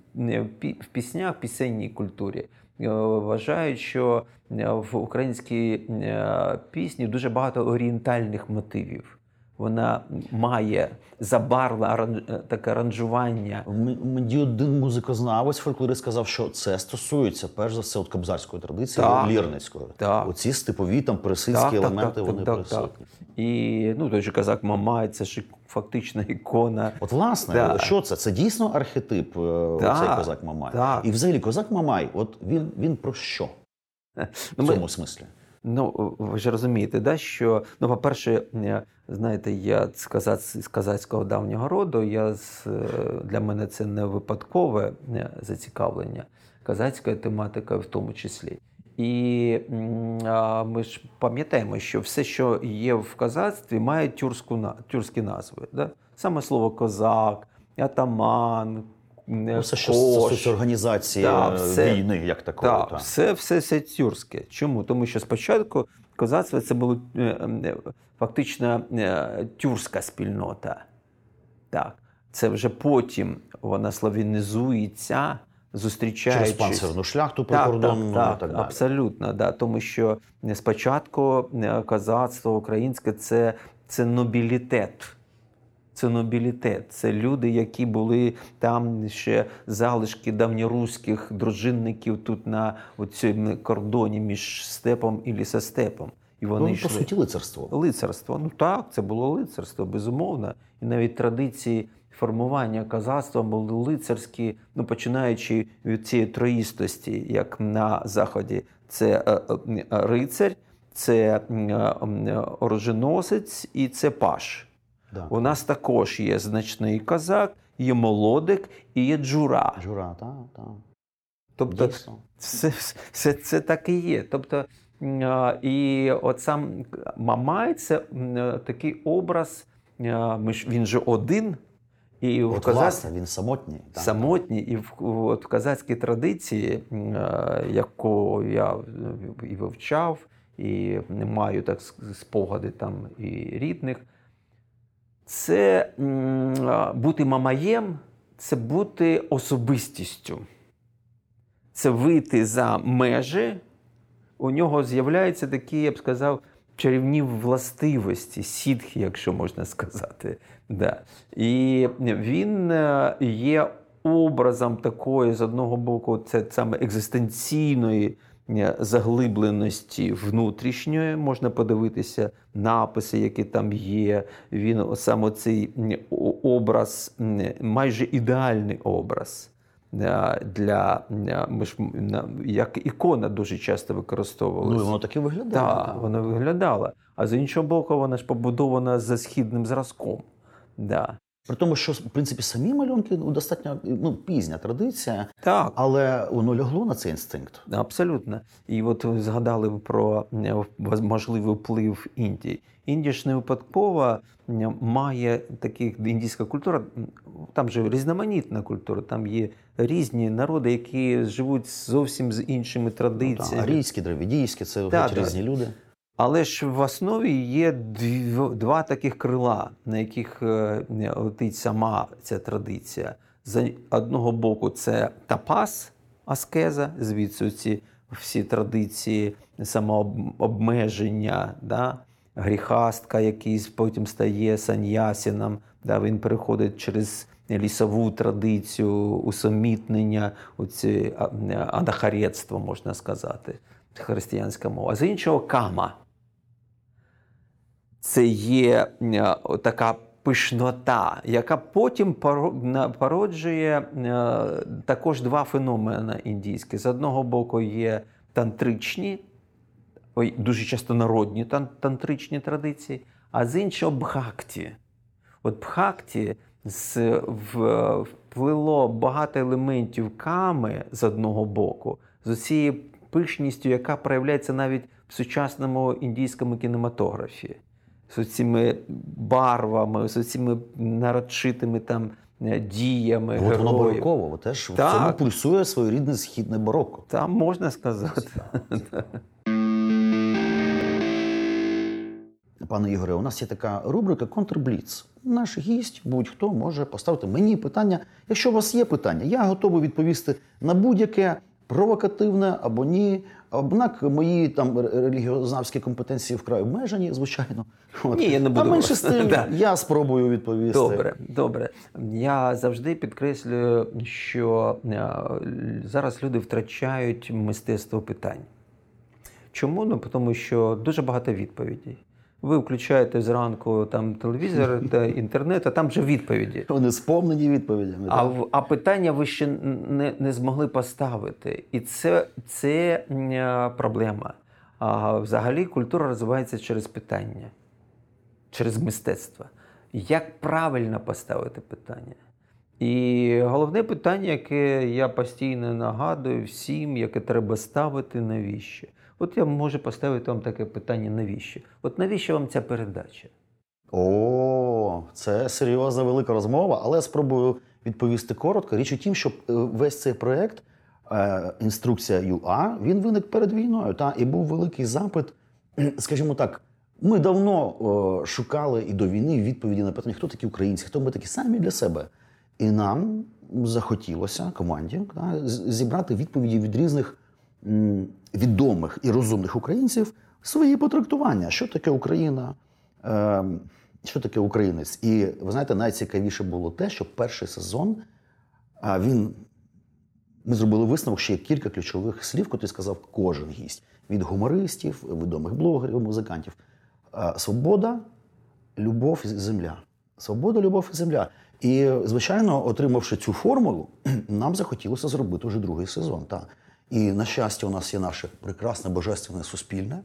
в піснях, пісенній культурі е, вважають, що е, в українській е, пісні дуже багато орієнтальних мотивів. Вона має забарвлене таке аранжування. Мені один музикознавець фольклори сказав, що це стосується перш за все от кобзарської традиції так, лірницької. Так. Оці степові там пересильські так, елементи так, вони так, присутні. Так. І ну той же казак Мамай, це ж фактична ікона. От власне, що це? Це дійсно архетип да. цей козак Мамай. І взагалі козак Мамай, от він він про що? Ну, в цьому ми... смислі? Ну, ви ж розумієте, да, що ну, по-перше, знаєте, я з, казаць, з казацького давнього роду, я з, для мене це не випадкове зацікавлення, казацька тематика в тому числі. І а, ми ж пам'ятаємо, що все, що є в козацтві, має тюрську, тюркські назви. Да? Саме слово козак, атаман, Ну, все, що стосується організації да, все, війни, як такої. Так, та. все, все, все тюркське. Чому? Тому що спочатку козацтво це була е, е, фактично е, тюркська спільнота. Так. Це вже потім вона славінізується, зустрічаючись. Через панцирну шляхту прикордонну так, так, так, так далі. Абсолютно, да. тому що спочатку козацтво українське це, це нобілітет це нобілітет, це люди, які були там ще залишки давньоруських дружинників тут на цьому кордоні між степом і лісостепом. І вони ну, йшли. по суті лицарство. Лицарство. Ну так, це було лицарство, безумовно. І навіть традиції формування козацтва були лицарські, ну починаючи від цієї троїстості, як на заході, це е, е, рицарь, це оруженосець і це паш. Да. У нас також є значний козак, є молодик і є джура. Джура, так, так. Тобто, все, все це так і є. Тобто, і от сам Мамай це такий образ, він же один. І от, в козац... власне, він самотній. Так. Самотній. І в, от в козацькій традиції, яку я і вивчав, і маю так спогади там і рідних, це бути мамаєм, це бути особистістю. Це вийти за межі. У нього з'являються такі, я б сказав, чарівні властивості, сітхи, якщо можна сказати. Да. І він е, є образом такої, з одного боку, це саме екзистенційної заглибленості внутрішньої, можна подивитися написи, які там є. Він саме цей образ, майже ідеальний образ. Для ми ж як ікона дуже часто використовувалася. Ну, воно так і виглядало. Так, воно виглядало. А з іншого боку, вона ж побудована за східним зразком. Да. При тому, що в принципі самі малюнки ну, достатньо ну, пізня традиція, так. але воно лягло на цей інстинкт. Абсолютно. І от ви згадали про е, можливий вплив Індії. Індія ж не випадково має таких індійська культура, там же різноманітна культура, там є різні народи, які живуть зовсім з іншими традиціями. Ну, так, арійські, дравідійські, це так, різні люди. Але ж в основі є два таких крила, на яких е, летить сама ця традиція. З одного боку, це тапас, аскеза, звідси ці всі традиції самообмеження, да? гріхастка, який потім стає саньясіном, да? він переходить через лісову традицію, усамітнення, оці анахарєцтво, можна сказати, християнська мова. А з іншого кама це є е, така пишнота, яка потім породжує е, також два феномени індійські. З одного боку, є тантричні, дуже часто народні тантричні традиції, а з іншого бхакті. От бхакті вплило багато елементів ками з одного боку, з цією пишністю, яка проявляється навіть в сучасному індійському кінематографі з цими барвами, з цими нарочитими там е, діями. От воно бароково, теж в цьому пульсує своєрідне східне бароко. Там можна сказати. Пане Ігоре, у нас є така рубрика Контрбліц. Наш гість, будь-хто може поставити мені питання. Якщо у вас є питання, я готовий відповісти на будь-яке провокативне або ні. Однак мої там релігіознавські компетенції вкрай обмежені, звичайно. От. Ні, я не буду. А менше з тим, да. я спробую відповісти. Добре, добре. Я завжди підкреслюю, що е, зараз люди втрачають мистецтво питань. Чому? Ну, тому що дуже багато відповідей. Ви включаєте зранку там телевізор та інтернет, а там вже відповіді. Вони сповнені відповідями. А а питання ви ще не не змогли поставити. І це це проблема. А взагалі культура розвивається через питання, через мистецтво. Як правильно поставити питання? І головне питання, яке я постійно нагадую всім, яке треба ставити, навіщо? От я можу поставити вам таке питання, навіщо? От навіщо вам ця передача? О, це серйозна велика розмова, але я спробую відповісти коротко. Річ у тім, що е, весь цей проєкт, е, інструкція ЮА, він виник перед війною. Та, І був великий запит, скажімо так. Ми давно шукали і до війни відповіді на питання, хто такі українці, хто ми такі самі для себе. І нам захотілося команді зібрати відповіді від різних відомих і розумних українців свої потрактування, що таке Україна, ем, що таке українець. І ви знаєте, найцікавіше було те, що перший сезон він. Ми зробили висновок, що є кілька ключових слів, котрі сказав кожен гість від гумористів, відомих блогерів, музикантів. Свобода, любов і земля. Свобода, любов і земля. І, звичайно, отримавши цю формулу, нам захотілося зробити вже другий сезон. Та. І, на щастя, у нас є наше прекрасне божественне суспільне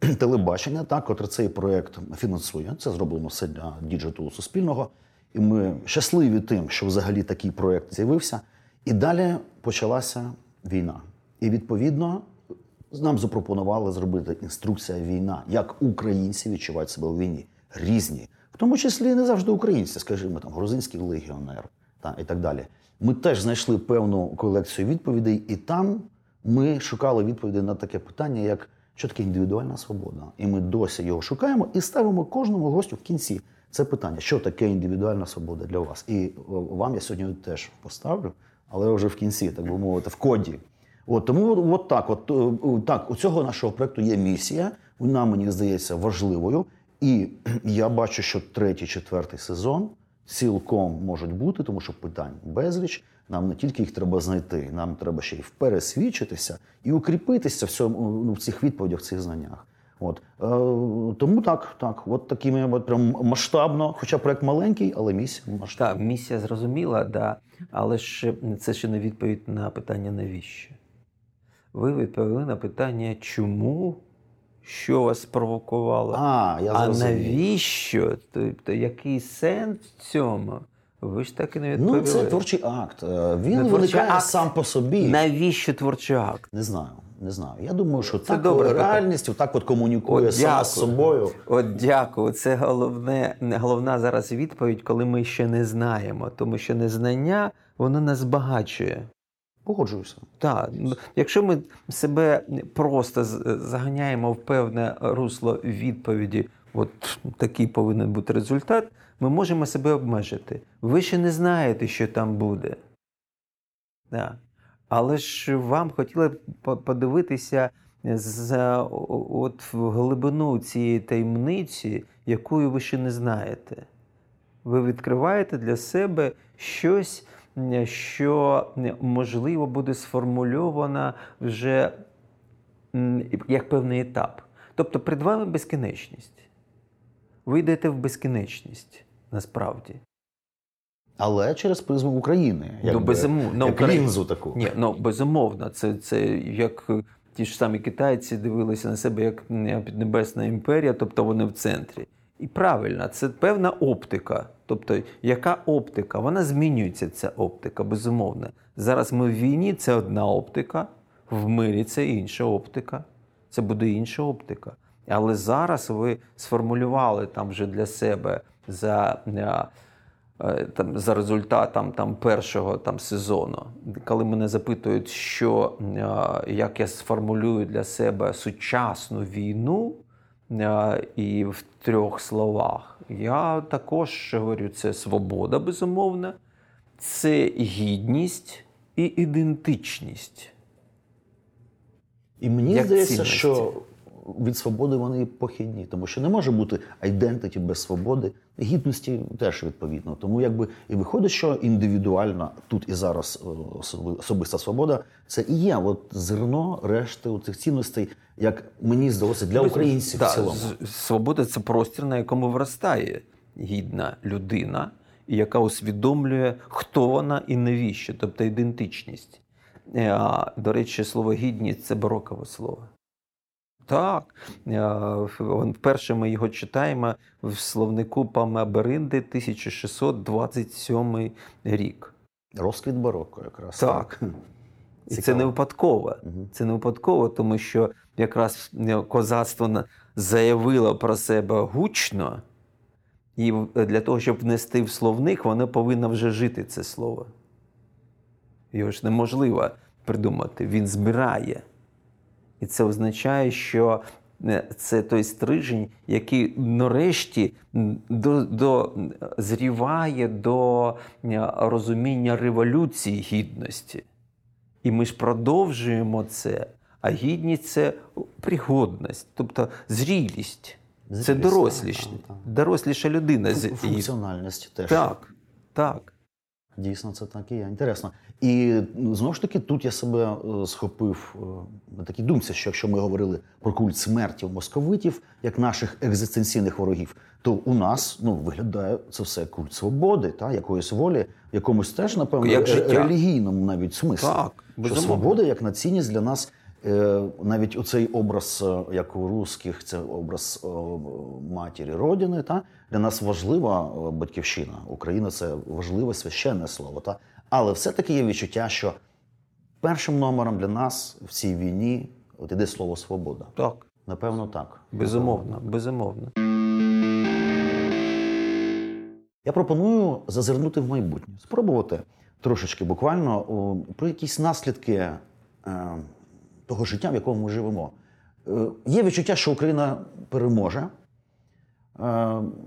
телебачення, так, котре цей проєкт фінансує. Це зроблено все для діджиталу суспільного. І ми щасливі тим, що взагалі такий проєкт з'явився. І далі почалася війна. І відповідно нам запропонували зробити інструкція війна, як українці відчувають себе у війні. Різні, в тому числі не завжди українці, скажімо, там грузинський легіонер та, і так далі. Ми теж знайшли певну колекцію відповідей, і там ми шукали відповіді на таке питання, як що таке індивідуальна свобода. І ми досі його шукаємо і ставимо кожному гостю в кінці це питання, що таке індивідуальна свобода для вас. І вам я сьогодні теж поставлю, але вже в кінці, так би мовити, в коді. От тому от так, от е, так, у цього нашого проекту є місія. Вона мені здається важливою. І я бачу, що третій, четвертий сезон цілком можуть бути, тому що питань безліч. Нам не тільки їх треба знайти, нам треба ще й пересвідчитися і укріпитися в цьому ну, в цих відповідях, в цих знаннях. От е, тому так, так, от такими прям масштабно, хоча проект маленький, але місія масштабна. Так, місія зрозуміла, да. але ж це ще не відповідь на питання навіщо. Ви відповіли на питання, чому, що вас спровокувало, А, я а навіщо? Тобто, який сенс в цьому? Ви ж так і не відповіли. Ну, це творчий акт. Е, Він Не виникає акт. сам по собі. Навіщо творчий акт? Не знаю, не знаю. Я думаю, що так добре реальність так от комунікує От сама дякую. з собою. От дякую. Це головне, головна зараз відповідь, коли ми ще не знаємо, тому що незнання воно нас збагачує. Погоджуюся. Так, ну, якщо ми себе просто заганяємо в певне русло відповіді, от такий повинен бути результат, ми можемо себе обмежити. Ви ще не знаєте, що там буде. Да. Але ж вам хотіли подивитися за от в глибину цієї таємниці, якою ви ще не знаєте. Ви відкриваєте для себе щось, що м, можливо буде сформульовано вже як певний етап. Тобто перед вами безкінечність. Ви йдете в безкінечність насправді. Але через призму України. Ну, безумовно, як лінзу таку. Ні, ну безумовно, це, це як е, ті ж самі китайці дивилися на себе як піднебесна імперія, тобто вони в центрі. І правильно, це певна оптика. Тобто, яка оптика? Вона змінюється, ця оптика, безумовно. Зараз ми в війні це одна оптика, в мирі це інша оптика. Це буде інша оптика. Але зараз ви сформулювали там вже для себе за. е, е, там, за результатом там, першого там, сезону, коли мене запитують, що, е, як я сформулюю для себе сучасну війну і в трьох словах, я також говорю, це свобода, безумовно, це гідність і ідентичність. І мені Як здається, цінності. що від свободи вони похідні, тому що не може бути айдентиті без свободи, гідності теж відповідно. Тому якби і виходить, що індивідуальна тут і зараз е, особиста свобода це і є от зерно решти цих цінностей, як мені здалося, для українців Так, в цілому. Свобода це простір, на якому виростає гідна людина, яка усвідомлює, хто вона і навіщо, тобто ідентичність. Е, До речі, слово гідність це барокове слово. Так, е, вперше ми його читаємо в словнику Пама Беринди 1627 рік. Розквіт бароко, якраз Так. І це не випадково. Це не випадково, тому що якраз е, козацтво заявило про себе гучно, і для того, щоб внести в словник, воно повинно вже жити це слово. Його ж неможливо придумати. Він збирає. І це означає, що е, це той стрижень, який нарешті до, до, зріває до е, розуміння революції гідності. І ми ж продовжуємо це. А гідність це пригодність, тобто зрілість. Це Зрілість, так, так. доросліша людина. Функціональність теж. Так, так. Дійсно, це так і є. Інтересно. І ну, знову ж таки, тут я себе е, схопив е, на такій думці, що якщо ми говорили про культ смерті московитів як наших екзистенційних ворогів, то у нас ну виглядає це все культ свободи, та якоїсь волі, в якомусь теж напевно Як життя. релігійному навіть смислі. Так, що свобода як на цінність для нас. е, Навіть оцей образ, е, як у русських, це образ е, матері Родини, та для нас важлива е, батьківщина. Україна це важливе священне слово. Та? Але все-таки є відчуття, що першим номером для нас в цій війні от іде слово свобода. Так. Напевно, так. Безумовно, безумовно. Я пропоную зазирнути в майбутнє, спробувати трошечки буквально про якісь наслідки е, того життя, в якому ми живемо. Е, є відчуття, що Україна переможе. Е,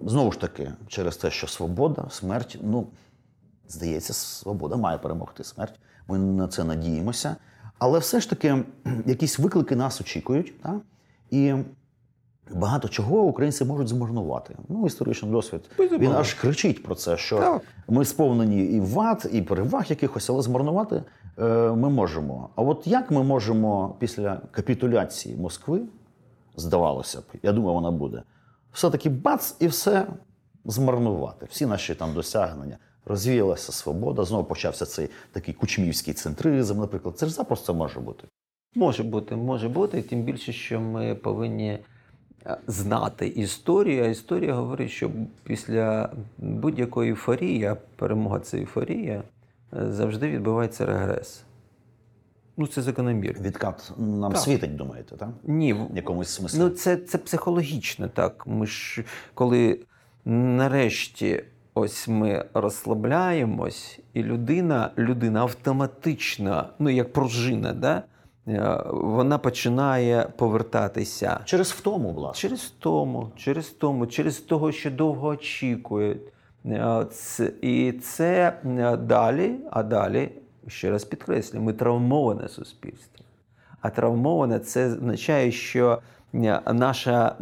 знову ж таки, через те, що свобода, смерть, ну, здається, свобода має перемогти смерть. Ми на це надіємося. Але все ж таки якісь виклики нас очікують. Так? І Багато чого українці можуть змарнувати. Ну, історичний досвід. Безумовно. Він аж кричить про це, що Так. ми сповнені і вад, і переваг якихось, але змарнувати е, ми можемо. А от як ми можемо після капітуляції Москви, здавалося б, я думаю, вона буде, все-таки бац і все змарнувати. Всі наші там досягнення. Розвіялася свобода, знову почався цей такий кучмівський центризм, наприклад. Це ж запросто може бути. Може бути, може бути, тим більше, що ми повинні е, знати історію. А історія говорить, що після будь-якої ейфорії, а перемога це ейфорія, е, завжди відбувається регрес. Ну, це закономірно. Відкат нам Так. світить, думаєте, так? Ні, в- В якомусь смислі. Ну, це, це психологічно так. Ми ж коли нарешті ось ми розслабляємось, і людина, людина автоматично, ну як пружина, да, е, вона починає повертатися. Через втому, власне. Через тому, через тому, через того, що довго очікують. Е, І це е, далі, а далі, ще раз підкреслю, ми травмоване суспільство. А травмоване це означає, що наша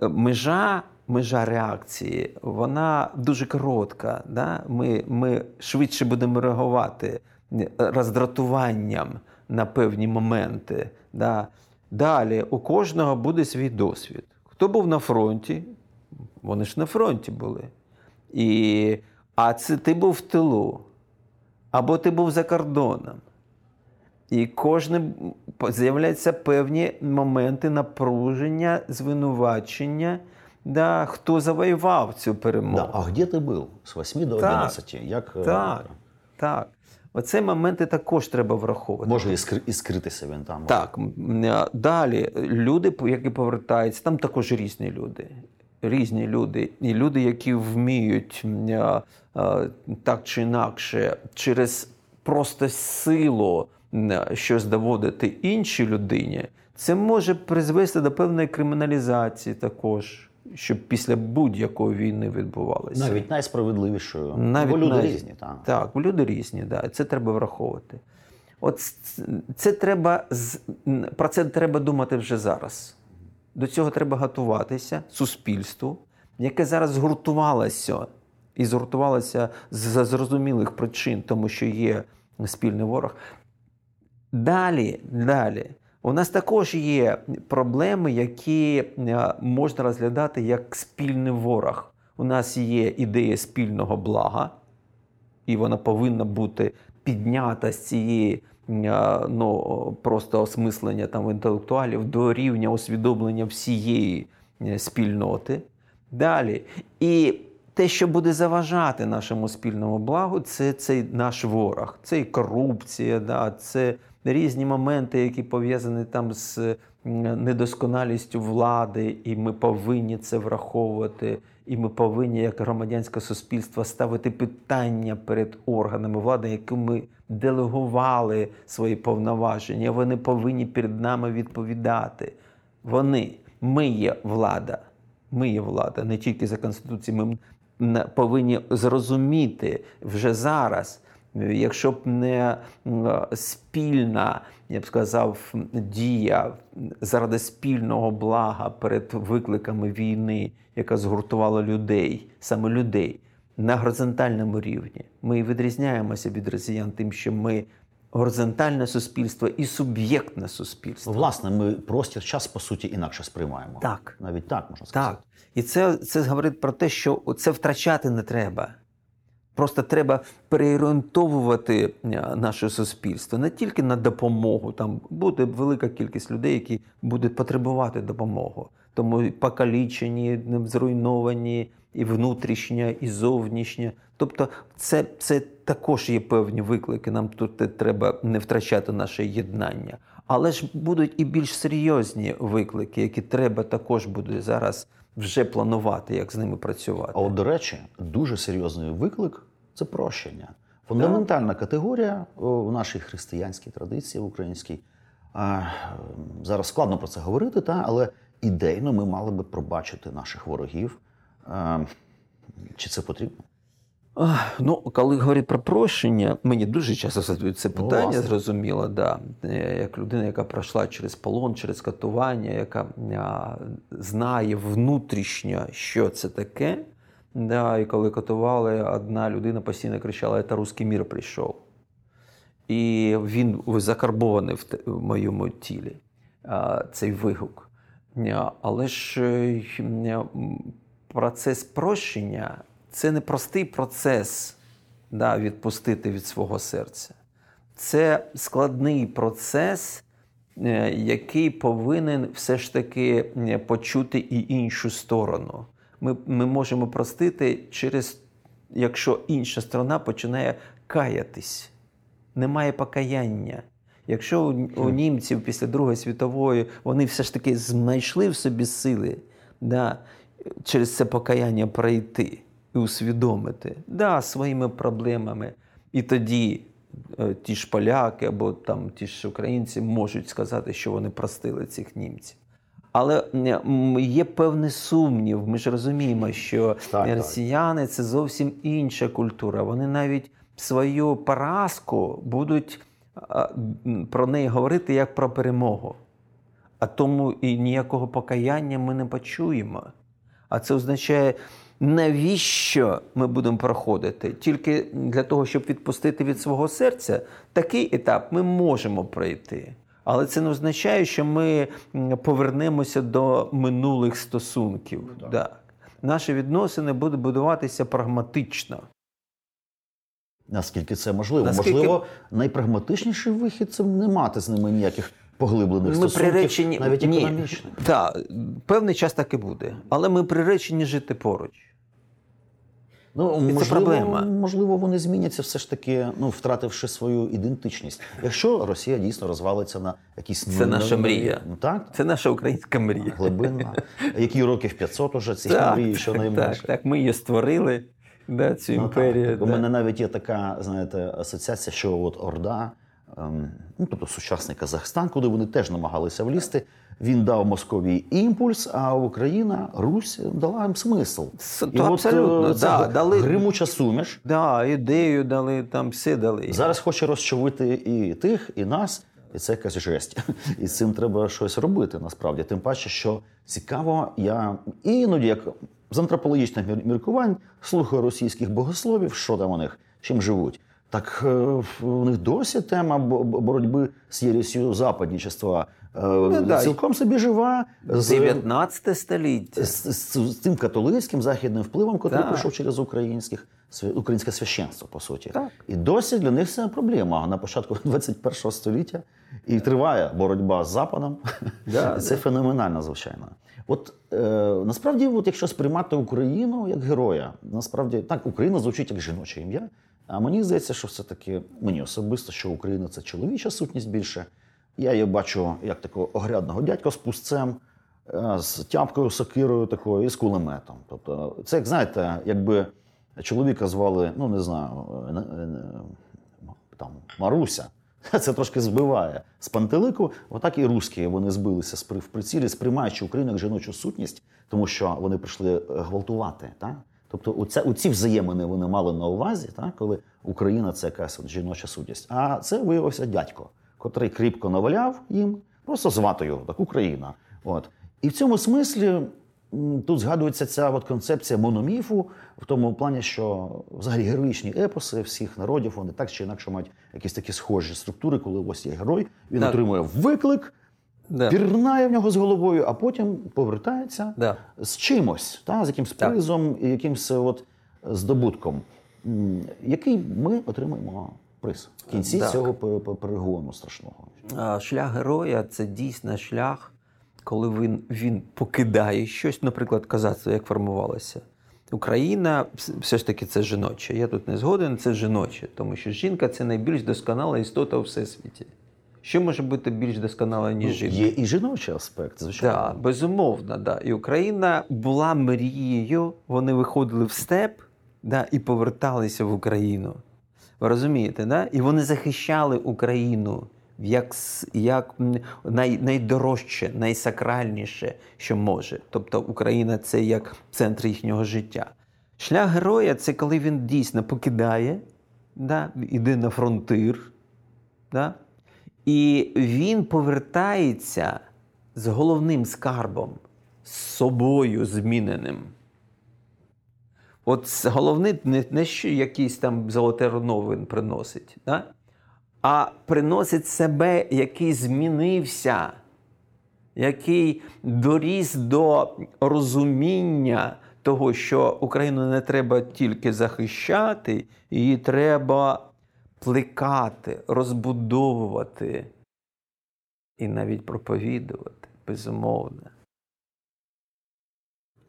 межа, межа реакції, вона дуже коротка. Да? Ми, ми швидше будемо реагувати е, роздратуванням на певні моменти. Да? Далі у кожного буде свій досвід. Хто був на фронті, вони ж на фронті були. І, а це ти був в тилу, або ти був за кордоном. І кожне з'являються певні моменти напруження, звинувачення, да, хто завоював цю перемогу. Да. А де ти був? З 8 до Так. Як, е, Так, так. Оце моменти також треба враховувати. Може і, скри, скритися він там. Так, далі люди, які повертаються, там також різні люди. Різні люди, і люди, які вміють так чи інакше через просто силу щось доводити іншій людині, це може призвести до певної криміналізації також, щоб після будь-якої війни відбувалося. Навіть найсправедливішою. Навіть Бо люди навіть- різні. Так. Так, люди різні, да. це треба враховувати. От це треба про це треба думати вже зараз. До цього треба готуватися суспільству, яке зараз згуртувалося і згуртувалося з зрозумілих причин, тому що є спільний ворог. Далі, далі. У нас також є проблеми, які е, можна розглядати як спільний ворог. У нас є ідея спільного блага, і вона повинна бути піднята з цієї е, ну, просто осмислення там інтелектуалів до рівня усвідомлення всієї е, спільноти. Далі. І те, що буде заважати нашому спільному благу, це цей наш ворог. Це і корупція, да, це різні моменти, які пов'язані там з недосконалістю влади, і ми повинні це враховувати. І ми повинні, як громадянське суспільство, ставити питання перед органами влади, які ми делегували свої повноваження. Вони повинні перед нами відповідати. Вони, ми є влада. Ми є влада не тільки за Конституцією. Ми повинні зрозуміти вже зараз, якщо б не спільна, я б сказав, дія заради спільного блага перед викликами війни, яка згуртувала людей, саме людей на горизонтальному рівні. Ми відрізняємося від росіян тим, що ми горизонтальне суспільство і суб'єктне суспільство. Власне, ми простір час, по суті, інакше сприймаємо. Так. Навіть так можна сказати. Так. І це, це говорить про те, що це втрачати не треба. Просто треба переорієнтовувати е, наше суспільство не тільки на допомогу. Там буде велика кількість людей, які будуть потребувати допомоги. Тому покалічені, зруйновані, і внутрішня, і зовнішня. Тобто, це, це також є певні виклики. Нам тут треба не втрачати наше єднання. Але ж будуть і більш серйозні виклики, які треба також буде зараз вже планувати, як з ними працювати. А от, до речі, дуже серйозний виклик це прощення. Фундаментальна категорія в нашій християнській традиції в українській. А, зараз складно про це говорити, та, але ідейно ми мали би пробачити наших ворогів. А, чи це потрібно? Ну, коли говорять про прощення, мені дуже часто задають це Ну, питання, власне. зрозуміло, да. Е, як людина, яка пройшла через полон, через катування, яка знає внутрішньо, що це таке. Да, і коли катували, одна людина постійно кричала: це русський мір прийшов. І він закарбований в моєму тілі, цей вигук. Але ж е, процес прощення це не простий процес да, відпустити від свого серця. Це складний процес, е, який повинен все ж таки почути і іншу сторону. Ми, ми можемо простити через, якщо інша сторона починає каятись немає покаяння. Якщо у, у німців після Другої світової вони все ж таки знайшли в собі сили да, через це покаяння пройти і усвідомити да, своїми проблемами, і тоді е, ті ж поляки або там ті ж українці можуть сказати, що вони простили цих німців. Але є певний сумнів. Ми ж розуміємо, що Так, так. росіяни це зовсім інша культура. Вони навіть свою поразку будуть про неї говорити як про перемогу. А тому і ніякого покаяння ми не почуємо. А це означає, навіщо ми будемо проходити? Тільки для того, щоб відпустити від свого серця, такий етап ми можемо пройти. Але це не означає, що ми повернемося до минулих стосунків. Так. Наші відносини будуть будуватися прагматично. Наскільки це можливо? Наскільки- Можливо, найпрагматичніший вихід це не мати з ними ніяких поглиблених Ми стосунків, приречені навіть економічних. Так, певний час так і буде. Але ми приречені жити поруч. Ну, це можливо, проблема. можливо, вони зміняться все ж таки, ну, втративши свою ідентичність. Якщо Росія дійсно розвалиться на якісь Це нові... наша мрія. Ну, так, Це наша українська мрія. глибинна. Які років 500 уже ці мрії, що найменше. так, ми її створили, да, цю Ну, імперію. так. У да. мене навіть є така, знаєте, асоціація, що от Орда, ну тобто сучасний Казахстан, куди вони теж намагалися влізти. Він дав Московії імпульс, а Україна, Русь дала їм смисл. С- то абсолютно, е, це да, дали- гримуча суміш. Да, ідею дали, там все дали. Зараз хоче розчовити і тих, і нас, і це якась жесть. І з цим треба щось робити насправді. Тим паче, що цікаво, я іноді, як з антропологічних міркувань, слухаю російських богословів, що там у них, чим живуть. Так е, у них досі тема бо- бо- боротьби з єресю западнічества е, Ну, цілком собі жива. З, 19 століття. з, з, з тим католицьким західним впливом, який прийшов через українських українське священство, по суті. Так. І досі для них це проблема на початку 21 століття. І триває боротьба з Западом. Да, це феноменально, звичайно. От е, насправді, от якщо сприймати Україну як героя, насправді так, Україна звучить як жіноче ім'я. А мені здається, що все-таки мені особисто, що Україна це чоловіча сутність більше. Я її бачу як такого огрядного дядька з пустцем, е, з тяпкою, сокирою такою і з кулеметом. Тобто, це як знаєте, якби чоловіка звали, ну не знаю, е, е, там Маруся. Це трошки збиває з пантелику. Отак і русські вони збилися в прицілі, сприймаючи Україну як жіночу сутність, тому що вони прийшли гвалтувати. Так? Тобто, оце, оці взаємини вони мали на увазі, так? коли Україна це якась от жіноча сутність. А це виявився дядько, котрий кріпко наваляв їм, просто звати його так, Україна. От. І в цьому смислі тут згадується ця от концепція мономіфу, в тому плані, що взагалі героїчні епоси всіх народів вони так чи інакше мають якісь такі схожі структури, коли ось є герой, він Так. отримує виклик, Да. пірнає в нього з головою, а потім повертається Да. з чимось, та, з якимсь Так. призом і якимсь от здобутком, який ми отримаємо приз в кінці Так. цього пе- пе- перегону страшного. Шлях героя це дійсно шлях, коли він, він покидає щось, наприклад, казацтво, як формувалося. Україна все ж таки це жіноче. Я тут не згоден, це жіноче, тому що жінка це найбільш досконала істота у всесвіті. Що може бути більш досконала, ніж жінка? Є і жіночий аспект, звичайно. Так, безумовно, да. І Україна була мрією, вони виходили в степ да, і поверталися в Україну. Ви розумієте, да? І вони захищали Україну як, як най, найдорожче, найсакральніше, що може. Тобто Україна це як центр їхнього життя. Шлях героя це коли він дійсно покидає, да, іде на фронтир, да, і він повертається з головним скарбом, з собою зміненим. От головне не, не що якийсь там золоте руно він приносить, да? а приносить себе, який змінився, який доріс до розуміння того, що Україну не треба тільки захищати, її треба плекати, розбудовувати і навіть проповідувати, безумовно.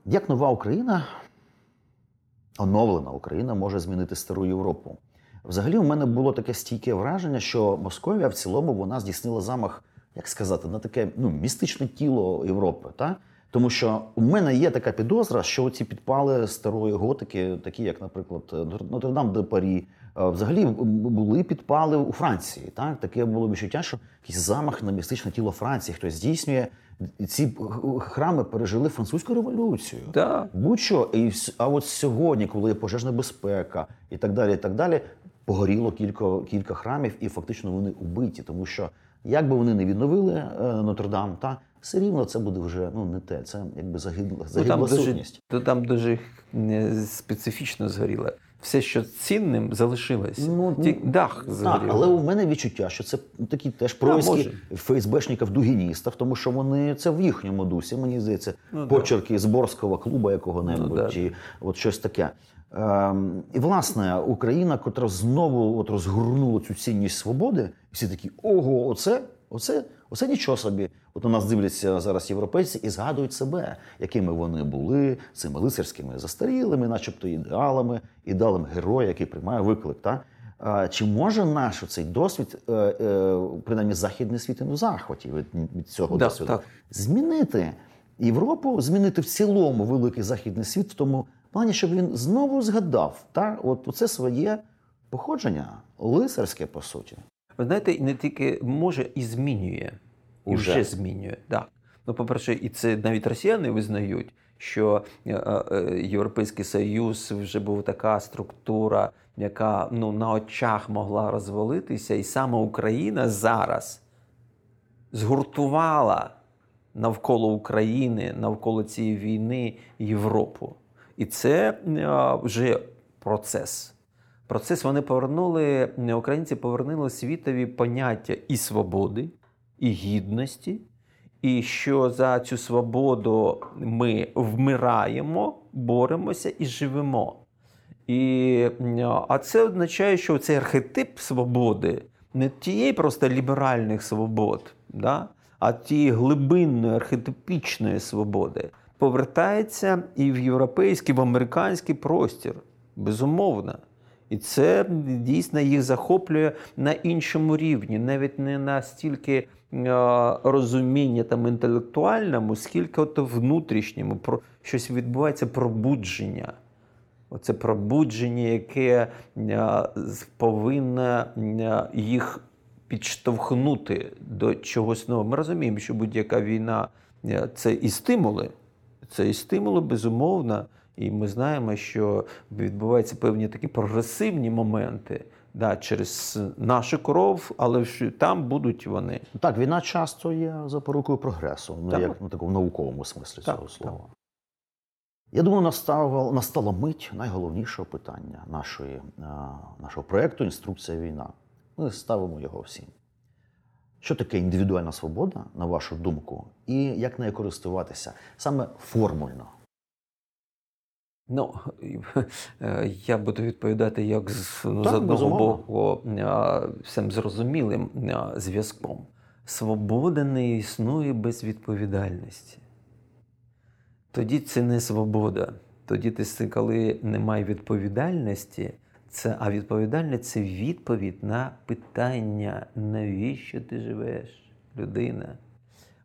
Як нова Україна, оновлена Україна може змінити стару Європу? Взагалі, у мене було таке стійке враження, що Московія в цілому вона здійснила замах, як сказати, на таке ну, містичне тіло Європи. Та? Тому що у мене є така підозра, що ці підпали старої готики, такі як, наприклад, Нотр-Дам де Парі, взагалі були підпали у Франції. Так таке було відчуття, що якийсь замах на містичне тіло Франції, хтось здійснює. Ці храми пережили французьку революцію. Да. Будь-що. І, а от сьогодні, коли є пожежна безпека і так далі, і так далі, погоріло кілька кілька храмів, і фактично вони убиті, тому що як би вони не відновили е, Нотр-Дам, та все рівно це буде вже ну не те. Це якби загибла загибла ну, там сутність. Дуже, там дуже специфічно згоріло. Все, що цінним, залишилось. Ну, Ті, дах згорів. Так, але у мене відчуття, що це такі теж происки ФСБшників дугіністів, тому що вони це в їхньому дусі. Мені здається, ну, почерки з борського клубу якого-небудь, ну, чи от щось таке. Ем, І власне Україна, котра знову от розгорнула цю цінність свободи, і всі такі ого, оце, оце, оце нічого собі. От у нас дивляться зараз європейці і згадують себе, якими вони були цими лицарськими застарілими, начебто ідеалами, ідеалом героя, який приймає виклик. Та? Чи може наш цей досвід, е, е, принаймні західний світ у захваті від, від цього да, досвіду, так. змінити Європу, змінити в цілому великий західний світ в тому плані, щоб він знову згадав та, от це своє походження, лицарське по суті. Ви знаєте, не тільки може і змінює. І вже, вже змінює. Так. Ну, по-перше, і це навіть росіяни визнають, що е, е, Європейський Союз вже був така структура, яка ну, на очах могла розвалитися, і саме Україна зараз згуртувала навколо України, навколо цієї війни Європу. І це е, вже процес. Процес вони повернули, українці повернули світові поняття і свободи і гідності, і що за цю свободу ми вмираємо, боремося і живемо. І, А це означає, що цей архетип свободи не тієї просто ліберальних свобод, да? а тієї глибинної архетипічної свободи повертається і в європейський, в американський простір. Безумовно. І це дійсно їх захоплює на іншому рівні, навіть не настільки розуміння там інтелектуальному, скільки от внутрішньому, про щось відбувається пробудження. Оце пробудження, яке повинно їх підштовхнути до чогось нового. Ми розуміємо, що будь-яка війна це і стимули. Це і стимули, безумовно. І ми знаємо, що відбуваються певні такі прогресивні моменти да, через нашу кров, але ж там будуть вони. Так, війна часто є запорукою прогресу, ну, як на такому науковому смислі так, цього слова. Так. Я думаю, настала, настала мить найголовнішого питання нашої, нашого проєкту Інструкція війна. Ми ставимо його всім. Що таке індивідуальна свобода, на вашу думку, і як нею користуватися саме формульно? Ну, я буду відповідати як з, ну, так, з одного боку всім зрозумілим зв'язком. Свобода не існує без відповідальності. Тоді це не свобода. Тоді ти, коли немає відповідальності, це, а відповідальність це відповідь на питання, навіщо ти живеш, людина.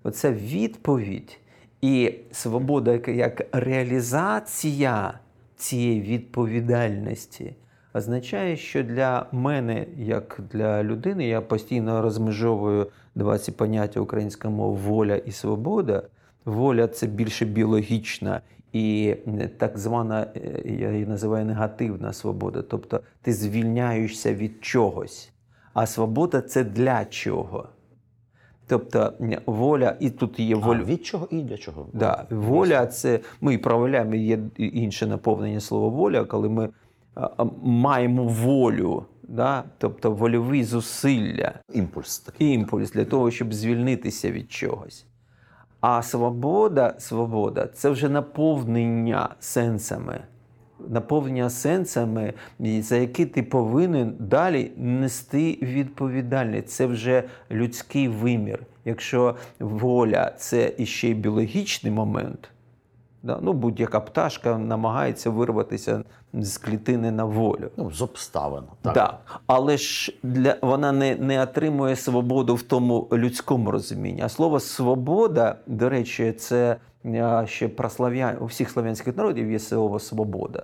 Оця відповідь. І свобода як реалізація цієї відповідальності означає, що для мене, як для людини, я постійно розмежовую два ці поняття української мови воля і свобода. воля це більше біологічна і так звана, е, я її називаю негативна свобода. Тобто ти звільняєшся від чогось. А свобода це для чого? Тобто воля, і тут є воля. А від чого і для чого? Да, Воля це ми проявляємо є інше наповнення слова воля, коли ми маємо волю, да? тобто вольові зусилля, імпульс такий. імпульс для того, щоб звільнитися від чогось. А свобода, свобода це вже наповнення сенсами. Наповнення сенсами, за які ти повинен далі нести відповідальність. Це вже людський вимір. Якщо воля це іще й біологічний момент, да? ну будь-яка пташка намагається вирватися з клітини на волю. Ну, з обставин. Так. Да. Але ж для вона не не отримує свободу в тому людському розумінні. А слово свобода, до речі, це ще про слав'ян у всіх слав'янських народів є слово свобода.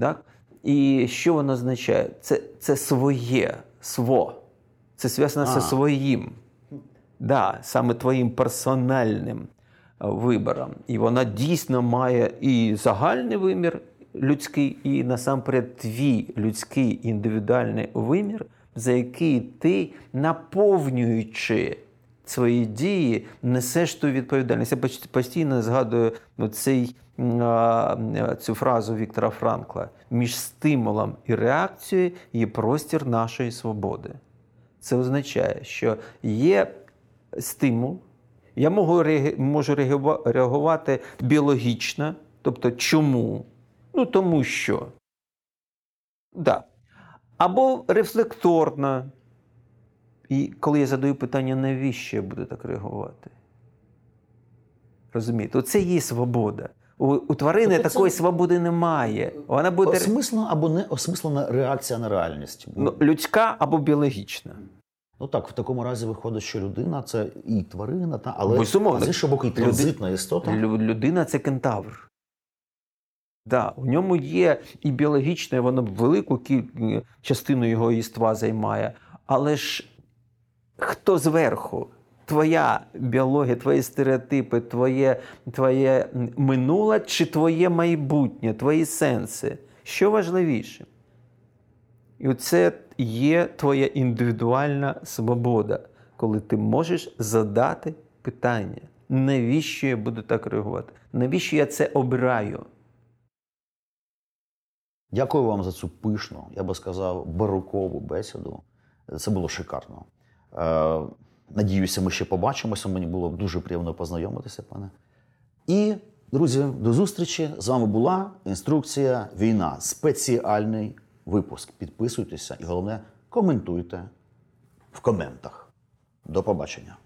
Так? І що воно означає? Це це своє, сво. Це зв'язано зі своїм. Да, Саме твоїм персональним вибором. І вона дійсно має і загальний вимір людський, і насамперед твій людський індивідуальний вимір, за який ти, наповнюючи свої дії, несеш ту відповідальність. Я постійно згадую цей, цю фразу Віктора Франкла: між стимулом і реакцією є простір нашої свободи. Це означає, що є стимул. Я можу реагувати біологічно, тобто чому? Ну тому що. Да. Або рефлекторно. І коли я задаю питання, навіщо я буду так реагувати? Розумієте, це є свобода. У, у тварини тобто такої це... свободи немає. Вона буде осмислена або не осмислена реакція на реальність. Ну, людська або біологічна. Ну так, в такому разі виходить, що людина це і тварина, та але Безумовно. з іншого боку, і транзитна істота. Людина це кентавр. Да, в ньому є і біологічне, воно велику частину його єства займає. Але ж хто зверху? Твоя біологія, твої стереотипи, твоє твоє минуле чи твоє майбутнє, твої сенси. Що важливіше? І це є твоя індивідуальна свобода, коли ти можеш задати питання, навіщо я буду так реагувати? Навіщо я це обираю? Дякую вам за цю пишну, я би сказав, барокову бесіду. Це було шикарно. Е, Надіюся, ми ще побачимося. Мені було дуже приємно познайомитися, пане. І, друзі, до зустрічі. З вами була інструкція Війна. Спеціальний випуск. Підписуйтеся і головне, коментуйте в коментах. До побачення.